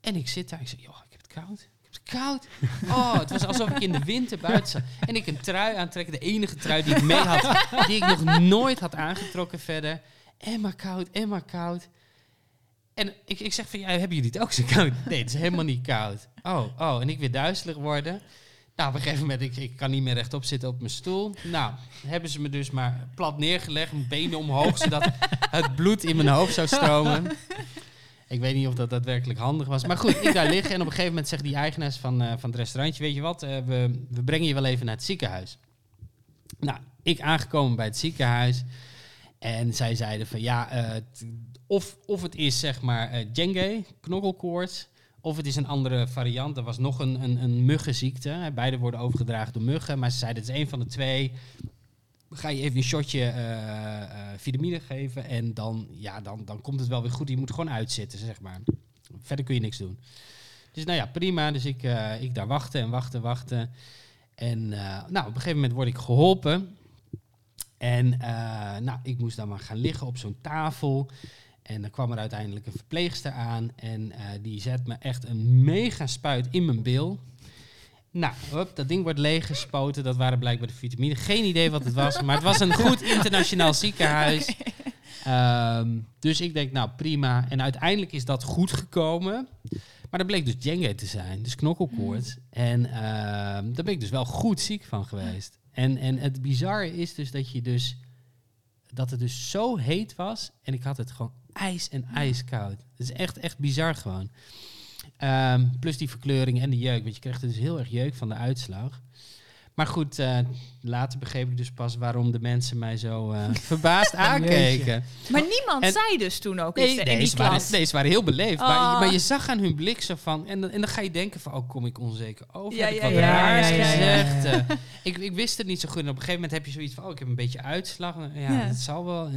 En ik zit daar, ik zeg, joh, ik heb het koud. Ik heb het koud. (laughs) Oh, het was alsof ik in de winter buiten zat. En ik een trui aantrekken, de enige trui die ik mee had, (laughs) die ik nog nooit had aangetrokken verder. En maar koud, en maar koud. En ik, ik zeg van, ja, hebben jullie het ook zo koud? Nee, het is helemaal niet koud. Oh, oh, en ik weer duizelig worden. Nou, op een gegeven moment, ik, ik kan niet meer rechtop zitten op mijn stoel. Nou, hebben ze me dus maar plat neergelegd, mijn benen omhoog, zodat (laughs) het bloed in mijn hoofd zou stromen. Ik weet niet of dat daadwerkelijk handig was. Maar goed, ik daar liggen en op een gegeven moment zegt die eigenaars van, eh, van het restaurantje, weet je wat, eh, we, we brengen je wel even naar het ziekenhuis. Nou, ik aangekomen bij het ziekenhuis en zij zeiden van ja, eh, t- of, of het is zeg maar Dengue, knokkelkoorts, Of het is een andere variant. Er was nog een, een, een muggenziekte. Beide worden overgedragen door muggen. Maar ze zeiden het is één van de twee. Ga je even een shotje eh, eh, vitamine geven. En dan, ja, dan, dan komt het wel weer goed. Je moet gewoon uitzitten, zeg maar. Verder kun je niks doen. Dus nou ja, prima. Dus ik, eh, ik daar wachten en wachten, wachten. En nou, op een gegeven moment word ik geholpen. En nou, ik moest dan maar gaan liggen op zo'n tafel. En dan kwam er uiteindelijk een verpleegster aan. En eh, die zet me echt een mega spuit in mijn bil. Nou, hup, dat ding wordt leeggespoten. Dat waren blijkbaar de vitamine. Geen idee wat het was. Maar het was een goed (laughs) internationaal ziekenhuis. Ehm, dus ik denk, nou prima. En uiteindelijk is dat goed gekomen. Maar dat bleek dus dengue te zijn. Dus knokkelkoorts. En ehm, daar ben ik dus wel goed ziek van geweest. En, en het bizarre is dus dat je dus... Dat het dus zo heet was. En ik had het gewoon ijs en ijskoud. Het is echt, echt bizar gewoon. Ehm, plus die verkleuring en de jeuk. Want je krijgt er dus heel erg jeuk van de uitslag. Maar goed, eh, later begreep ik dus pas waarom de mensen mij zo eh, (laughs) verbaasd aankeken. Maar niemand En- zei dus toen ook Nee, iets in nee, die ze waren, nee, ze waren heel beleefd. Maar, Oh. je- maar je zag aan hun blik zo van... En, dan- en dan ga je denken van... Oh, kom ik onzeker over? Ja, heb ik ja, wat ja, raars gezegd? (laughs) Eh, ik, ik wist het niet zo goed. En op een gegeven moment heb je zoiets van... Oh, ik heb een beetje uitslag. Ja, Ja. dat zal wel.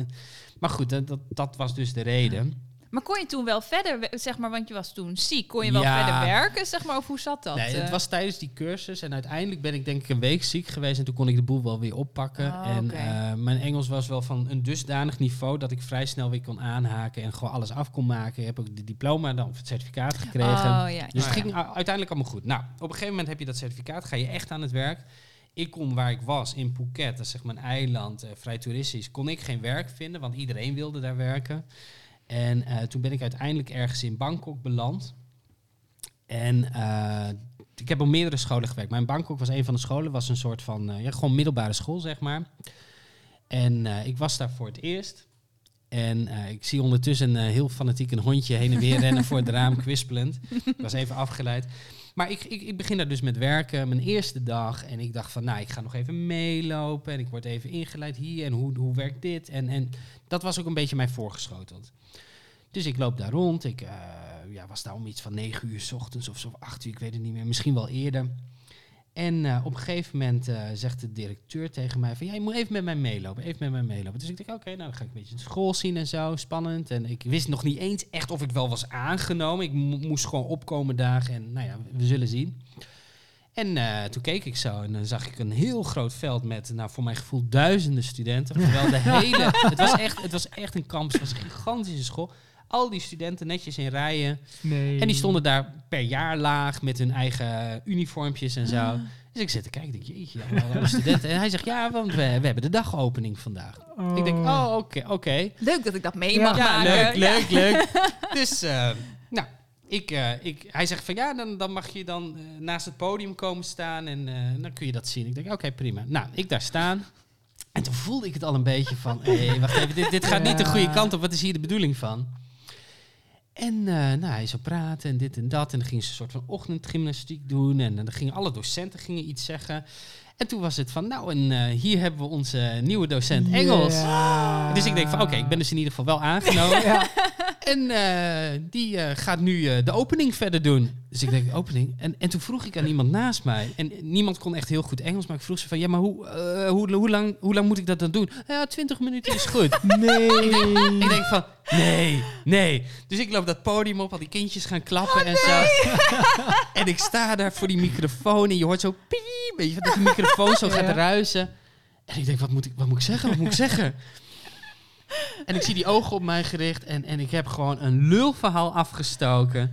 Maar goed, dat, dat, dat was dus de reden. Maar kon je toen wel verder, zeg maar, want je was toen ziek, kon je wel Ja. verder werken, zeg maar, of hoe zat dat? Nee, het eh? was tijdens die cursus. En uiteindelijk ben ik denk ik een week ziek geweest. En toen kon ik de boel wel weer oppakken. Oh, en eh, mijn Engels was wel van een dusdanig niveau... dat ik vrij snel weer kon aanhaken en gewoon alles af kon maken. Ik heb ook de diploma dan, of het certificaat gekregen. Oh ja. Dus het ging uiteindelijk allemaal goed. Nou, op een gegeven moment heb je dat certificaat, ga je echt aan het werk. Ik kon waar ik was, in Phuket, dat is zeg maar een eiland, eh, vrij toeristisch, kon ik geen werk vinden, want iedereen wilde daar werken. En eh, toen ben ik uiteindelijk ergens in Bangkok beland. En eh, ik heb op meerdere scholen gewerkt. Maar in Bangkok was een van de scholen, was een soort van, ja, gewoon middelbare school, zeg maar. En ik was daar voor het eerst. En ik zie ondertussen een heel fanatiek een hondje heen en weer rennen voor het raam, (laughs) kwispelend. Ik was even afgeleid. Maar ik, ik, ik begin daar dus met werken, mijn eerste dag. En ik dacht van, nou, ik ga nog even meelopen. En ik word even ingeleid hier. En hoe, hoe werkt dit? En, en dat was ook een beetje mij voorgeschoteld. Dus ik loop daar rond. Ik eh, ja, was daar om iets van negen uur s ochtends of zo, acht uur, ik weet het niet meer. Misschien wel eerder. En eh, op een gegeven moment eh, zegt de directeur tegen mij van... Ja, je moet even met mij meelopen, even met mij meelopen. Dus ik denk, oké, nou dan ga ik een beetje de school zien en zo, spannend. En ik wist nog niet eens echt of ik wel was aangenomen. Ik mo- moest gewoon opkomen dagen en nou ja, we zullen zien. En eh, toen keek ik zo en dan zag ik een heel groot veld met, nou voor mijn gevoel, duizenden studenten. Terwijl de (laughs) hele, het was echt, het was echt een campus, het was een gigantische school. Al die studenten netjes in rijen. Nee. En die stonden daar per jaar laag met hun eigen uniformpjes en zo. Dus ik zit te kijken, ik denk, jeetje, allemaal alle studenten. En hij zegt, ja, want we, we hebben de dagopening vandaag. Ik denk, oh, oké, oké. Leuk dat ik dat mee Ja. mag Ja, maken. leuk, Ja. leuk, (laughs) leuk. Dus, eh, nou, ik, eh, ik, hij zegt van, ja, dan, dan mag je dan eh, naast het podium komen staan en eh, dan kun je dat zien. Ik denk, oké, prima. Nou, ik daar staan. En toen voelde ik het al een beetje van, hé, wacht even, dit, dit gaat niet de goede kant op. Wat is hier de bedoeling van? En eh, nou, hij zou praten en dit en dat. En dan gingen ze een soort van ochtendgymnastiek doen. En dan gingen alle docenten gingen iets zeggen. En toen was het van, nou, en eh, hier hebben we onze nieuwe docent Engels. Dus ik denk van, oké, ik ben dus in ieder geval wel aangenomen. (laughs) Ja. En eh, die eh, gaat nu eh, de opening verder doen. Dus ik denk, opening? En, en toen vroeg ik aan iemand naast mij. En niemand kon echt heel goed Engels. Maar ik vroeg ze van, ja, maar hoe, hoe, hoe, lang, hoe lang moet ik dat dan doen? Ja, 20 minuten is goed. (laughs) Nee. ik denk van, nee, nee. Dus ik loop dat podium op, al die kindjes gaan klappen en zo. (laughs) en ik sta daar voor die microfoon en je hoort zo piep, weet je, dat die microfoon zo (laughs) gaat Ja. ruisen. En ik denk, wat moet ik, wat moet ik zeggen, wat moet ik zeggen? En ik zie die ogen op mij gericht en, en ik heb gewoon een lulverhaal afgestoken.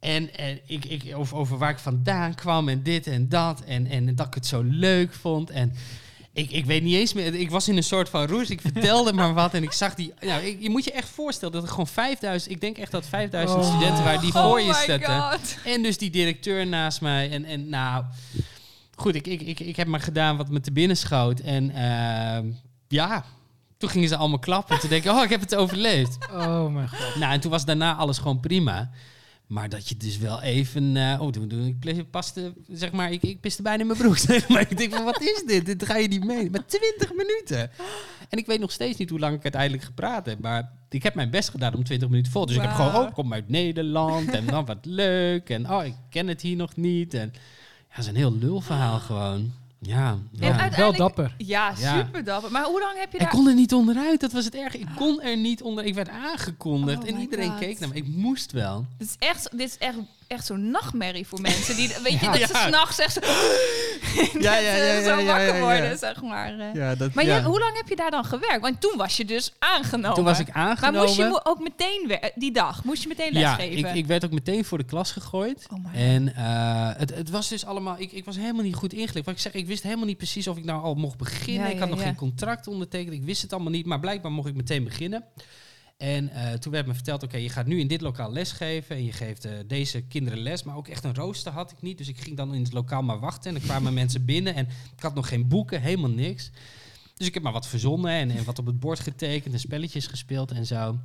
En, en ik, ik, over, over waar ik vandaan kwam en dit en dat. En, en dat ik het zo leuk vond. En ik, ik weet niet eens meer. Ik was in een soort van roes. Ik vertelde (laughs) maar wat. En ik zag die. Nou, ik, je moet je echt voorstellen dat er gewoon 5000. Ik denk echt dat 5000 Oh. studenten waren die Oh voor je my zetten. En dus die directeur naast mij. En, en nou. Goed, ik, ik, ik, ik heb maar gedaan wat me te binnen schoot. En ehm, ja. Toen gingen ze allemaal klappen. Toen denk ik, oh, ik heb het overleefd. Oh mijn god. Nou, en toen was daarna alles gewoon prima. Maar dat je dus wel even... eh, oh, toen, toen, ik paste, zeg maar, ik, ik piste bijna in mijn broek. (laughs) Zeg maar ik denk van, wat is dit? Dit ga je niet mee. Maar 20 minuten. En ik weet nog steeds niet hoe lang ik uiteindelijk gepraat heb. Maar ik heb mijn best gedaan om 20 minuten vol. Dus ik heb gewoon, oh, kom uit Nederland. En dan wat leuk. En oh, ik ken het hier nog niet. En ja, het is een heel lulverhaal gewoon. Ja, Wel dapper. Ja, super dapper. Maar hoe lang heb je Ik daar... kon er niet onderuit, dat was het erg. Ik kon er niet onder. Ik werd aangekondigd Oh en iedereen God. keek naar me. Ik moest wel. Dit is echt, dit is echt, echt zo'n nachtmerrie voor mensen. Die, weet je, Ja. dat ze Ja. s'nachts echt zo, Ja, ja, (laughs) ja, eh, zo ja, ja, wakker ja, ja. worden, zeg maar. eh. Ja, dat, Maar ja. jij- hoe lang heb je daar dan gewerkt? Want toen was je dus aangenomen. Toen was ik Maar aangenomen. moest je ook meteen, wer- die dag, moest je meteen ja, lesgeven? ik, ik werd ook meteen voor de klas gegooid. Oh en eh, het, het was dus allemaal... Ik, ik was helemaal niet goed ingelicht. Wat ik zeg, ik wist helemaal niet precies of ik nou al mocht beginnen. Ja, ik had ja, nog ja. geen contract ondertekend. Ik wist het allemaal niet. Maar blijkbaar mocht ik meteen beginnen. En eh, toen werd me verteld, oké, je gaat nu in dit lokaal lesgeven. En je geeft eh, deze kinderen les. Maar ook echt een rooster had ik niet. Dus ik ging dan in het lokaal maar wachten. En dan kwamen (laughs) mensen binnen. En ik had nog geen boeken, helemaal niks. Dus ik heb maar wat verzonnen en, en wat op het bord getekend. En spelletjes gespeeld en zo.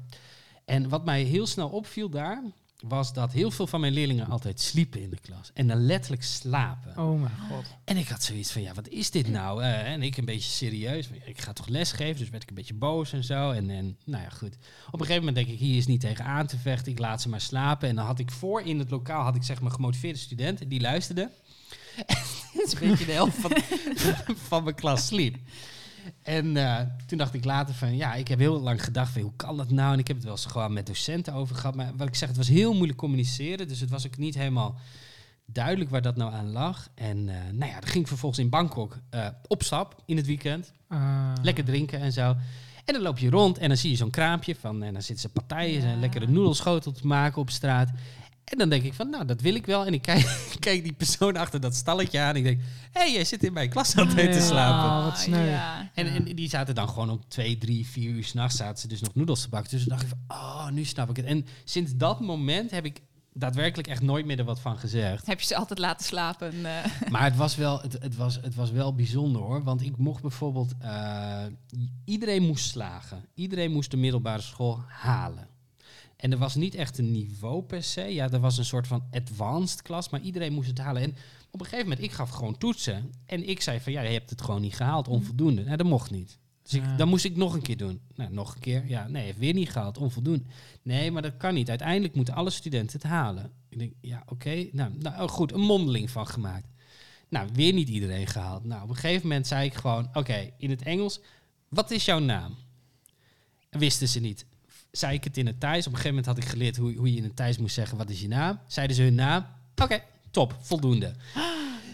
En wat mij heel snel opviel daar... was dat heel veel van mijn leerlingen altijd sliepen in de klas. En dan letterlijk slapen. Oh mijn god. En ik had zoiets van, ja, wat is dit nou? En ik een beetje serieus. Ik ga toch lesgeven, dus werd ik een beetje boos en zo. En, en nou ja, goed. Op een gegeven moment denk ik, hier is niet tegen aan te vechten. Ik laat ze maar slapen. En dan had ik voor in het lokaal, had ik zeg maar gemotiveerde studenten. Die luisterden. (laughs) En een beetje de helft van, (laughs) van mijn klas sliep. En eh, toen dacht ik later van, ja, ik heb heel lang gedacht van, hoe kan dat nou? En ik heb het wel eens gewoon met docenten over gehad. Maar wat ik zeg, het was heel moeilijk communiceren. Dus het was ook niet helemaal duidelijk waar dat nou aan lag. En eh, nou ja, dan ging ik vervolgens in Bangkok eh, op stap in het weekend. Ah. Lekker drinken en zo. En dan loop je rond en dan zie je zo'n kraampje van... En dan zitten ze partijen, een lekkere noedelschotel te maken op straat. En dan denk ik van, nou, dat wil ik wel. En ik kijk, (laughs) kijk die persoon achter dat stalletje aan. En ik denk, hé, hey, jij zit in mijn klas altijd te Ja. slapen. Ah, wat sneu. Ja. En, en die zaten dan gewoon om twee, drie, vier uur s'nachts zaten ze dus nog noedels te bakken. Dus toen dacht ik van, oh, nu snap ik het. En sinds dat moment heb ik daadwerkelijk echt nooit meer er wat van gezegd. Heb je ze altijd laten slapen? eh. (laughs) Maar het was wel, het, het, was, het was wel bijzonder hoor. Want ik mocht bijvoorbeeld. eh, iedereen moest slagen. Iedereen moest de middelbare school halen. En er was niet echt een niveau per se. Ja, er was een soort van advanced klas, maar iedereen moest het halen. En op een gegeven moment, ik gaf gewoon toetsen. En ik zei van, ja, je hebt het gewoon niet gehaald, onvoldoende. Nou, dat mocht niet. Dus ik, dan moest ik nog een keer doen. Nou, nog een keer. Ja, nee, heeft weer niet gehaald, onvoldoende. Nee, maar dat kan niet. Uiteindelijk moeten alle studenten het halen. Ik denk, ja, oké. Nou, nou, oh, goed, een mondeling van gemaakt. Nou, weer niet iedereen gehaald. Nou, op een gegeven moment zei ik gewoon, oké, in het Engels, wat is jouw naam? En wisten ze niet. Zei ik het in het Thais. Op een gegeven moment had ik geleerd hoe, hoe je in het Thais moest zeggen, wat is je naam? Zeiden ze hun naam. Oké, top, voldoende. (gasps)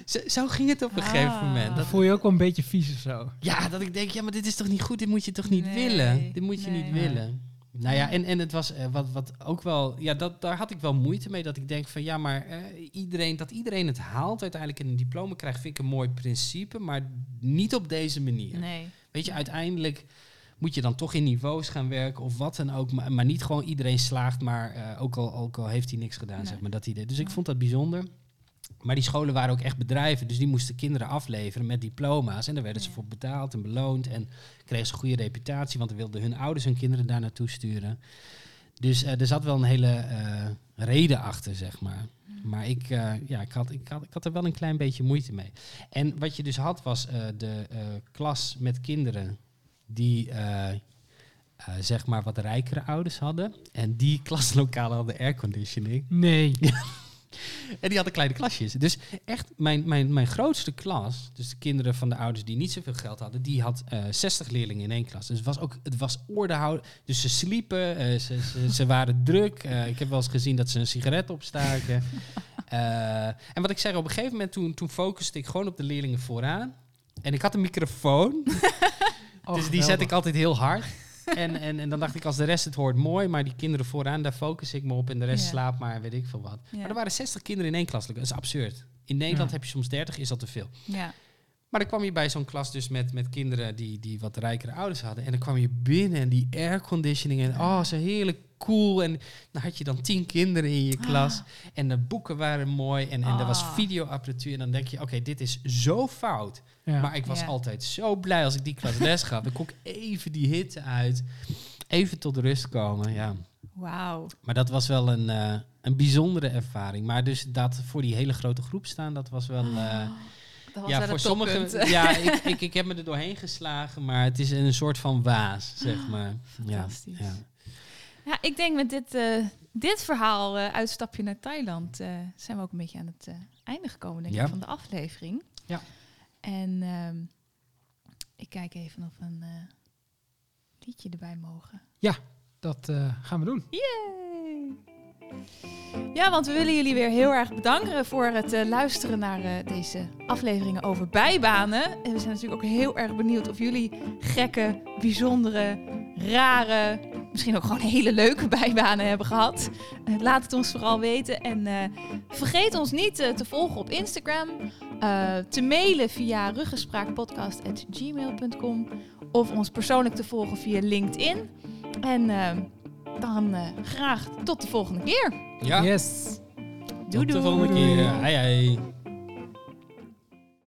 Zo, zo ging het op een gegeven Ah. moment. Dat voel je ook wel een beetje vies of zo. Ja, dat ik denk, ja, maar dit is toch niet goed? Dit moet je toch niet Nee, willen? Dit moet je nee. niet willen. Nou ja, en, en het was eh, wat, wat ook wel, ja, dat, daar had ik wel moeite mee. Dat ik denk van ja, maar eh, iedereen, dat iedereen het haalt uiteindelijk en een diploma krijgt, vind ik een mooi principe, maar niet op deze manier. Nee. Weet je, uiteindelijk moet je dan toch in niveaus gaan werken of wat dan ook, maar, maar niet gewoon iedereen slaagt, maar eh, ook, al, ook al heeft hij niks gedaan, Nee. zeg maar, dat idee. Dus ik vond dat bijzonder. Maar die scholen waren ook echt bedrijven, dus die moesten kinderen afleveren met diploma's. En daar werden ze voor betaald en beloond. En kregen ze een goede reputatie, want dan wilden hun ouders hun kinderen daar naartoe sturen. Dus eh, er zat wel een hele eh, reden achter, zeg maar. Maar ik, ja, ik, had, ik, had, ik had er wel een klein beetje moeite mee. En wat je dus had, was de klas met kinderen die eh, eh, zeg maar wat rijkere ouders hadden. En die (laughs) klaslokalen hadden airconditioning. Nee. (laughs) En die hadden kleine klasjes. Dus echt, mijn, mijn, mijn grootste klas, dus de kinderen van de ouders die niet zoveel geld hadden, die had eh 60 leerlingen in één klas. Dus het was ook, het was ordehouden. Dus ze sliepen, ze, ze, ze waren (laughs) druk. Ik heb wel eens gezien dat ze een sigaret opstaken. En wat ik zeg, op een gegeven moment toen, toen focuste ik gewoon op de leerlingen vooraan. En ik had een microfoon. Oh, dus die zet ik altijd heel hard. En, en, en dan dacht ik, als de rest het hoort, mooi. Maar die kinderen vooraan, daar focus ik me op. En de rest Ja. slaapt maar, weet ik veel wat. Ja. Maar er waren 60 kinderen in één klas. Dat is absurd. In Nederland Ja. heb je soms 30, is dat te veel. Ja. Maar dan kwam je bij zo'n klas dus met, met kinderen die, die wat rijkere ouders hadden. En dan kwam je binnen en die airconditioning. En oh, zo heerlijk cool. En dan had je dan tien kinderen in je klas. En de boeken waren mooi. En, en er was Ah. videoapparatuur. En dan denk je, oké, dit is zo fout. Ja. Maar ik was Ja. altijd zo blij als ik die klas les gaf. Dan kon ik even die hitte uit. Even tot rust komen, ja. Wauw. Maar dat was wel een, eh, een bijzondere ervaring. Maar dus dat voor die hele grote groep staan, dat was wel... eh, Dat was ja, voor sommigen... Ja, (laughs) ik, ik, ik heb me er doorheen geslagen, maar het is een soort van waas, zeg maar. Ja, Fantastisch. ja. Ja, ik denk met dit, eh, dit verhaal, eh, uitstapje naar Thailand, eh, zijn we ook een beetje aan het einde gekomen denk Ja. ik, van de aflevering. Ja. En ehm, ik kijk even of we een liedje erbij mogen. Dat eh, gaan we doen. Yay! Ja, want we willen jullie weer heel erg bedanken voor het eh, luisteren naar eh, deze afleveringen over bijbanen. En we zijn natuurlijk ook heel erg benieuwd of jullie gekke, bijzondere, rare, misschien ook gewoon hele leuke bijbanen hebben gehad. Eh, laat het ons vooral weten. En vergeet ons niet te volgen op Instagram, te mailen via ruggespraakpodcast.gmail.com of ons persoonlijk te volgen via LinkedIn. En dan eh, graag tot de volgende keer. Ja, Yes. Doei tot de doei. volgende keer. Hei, hei.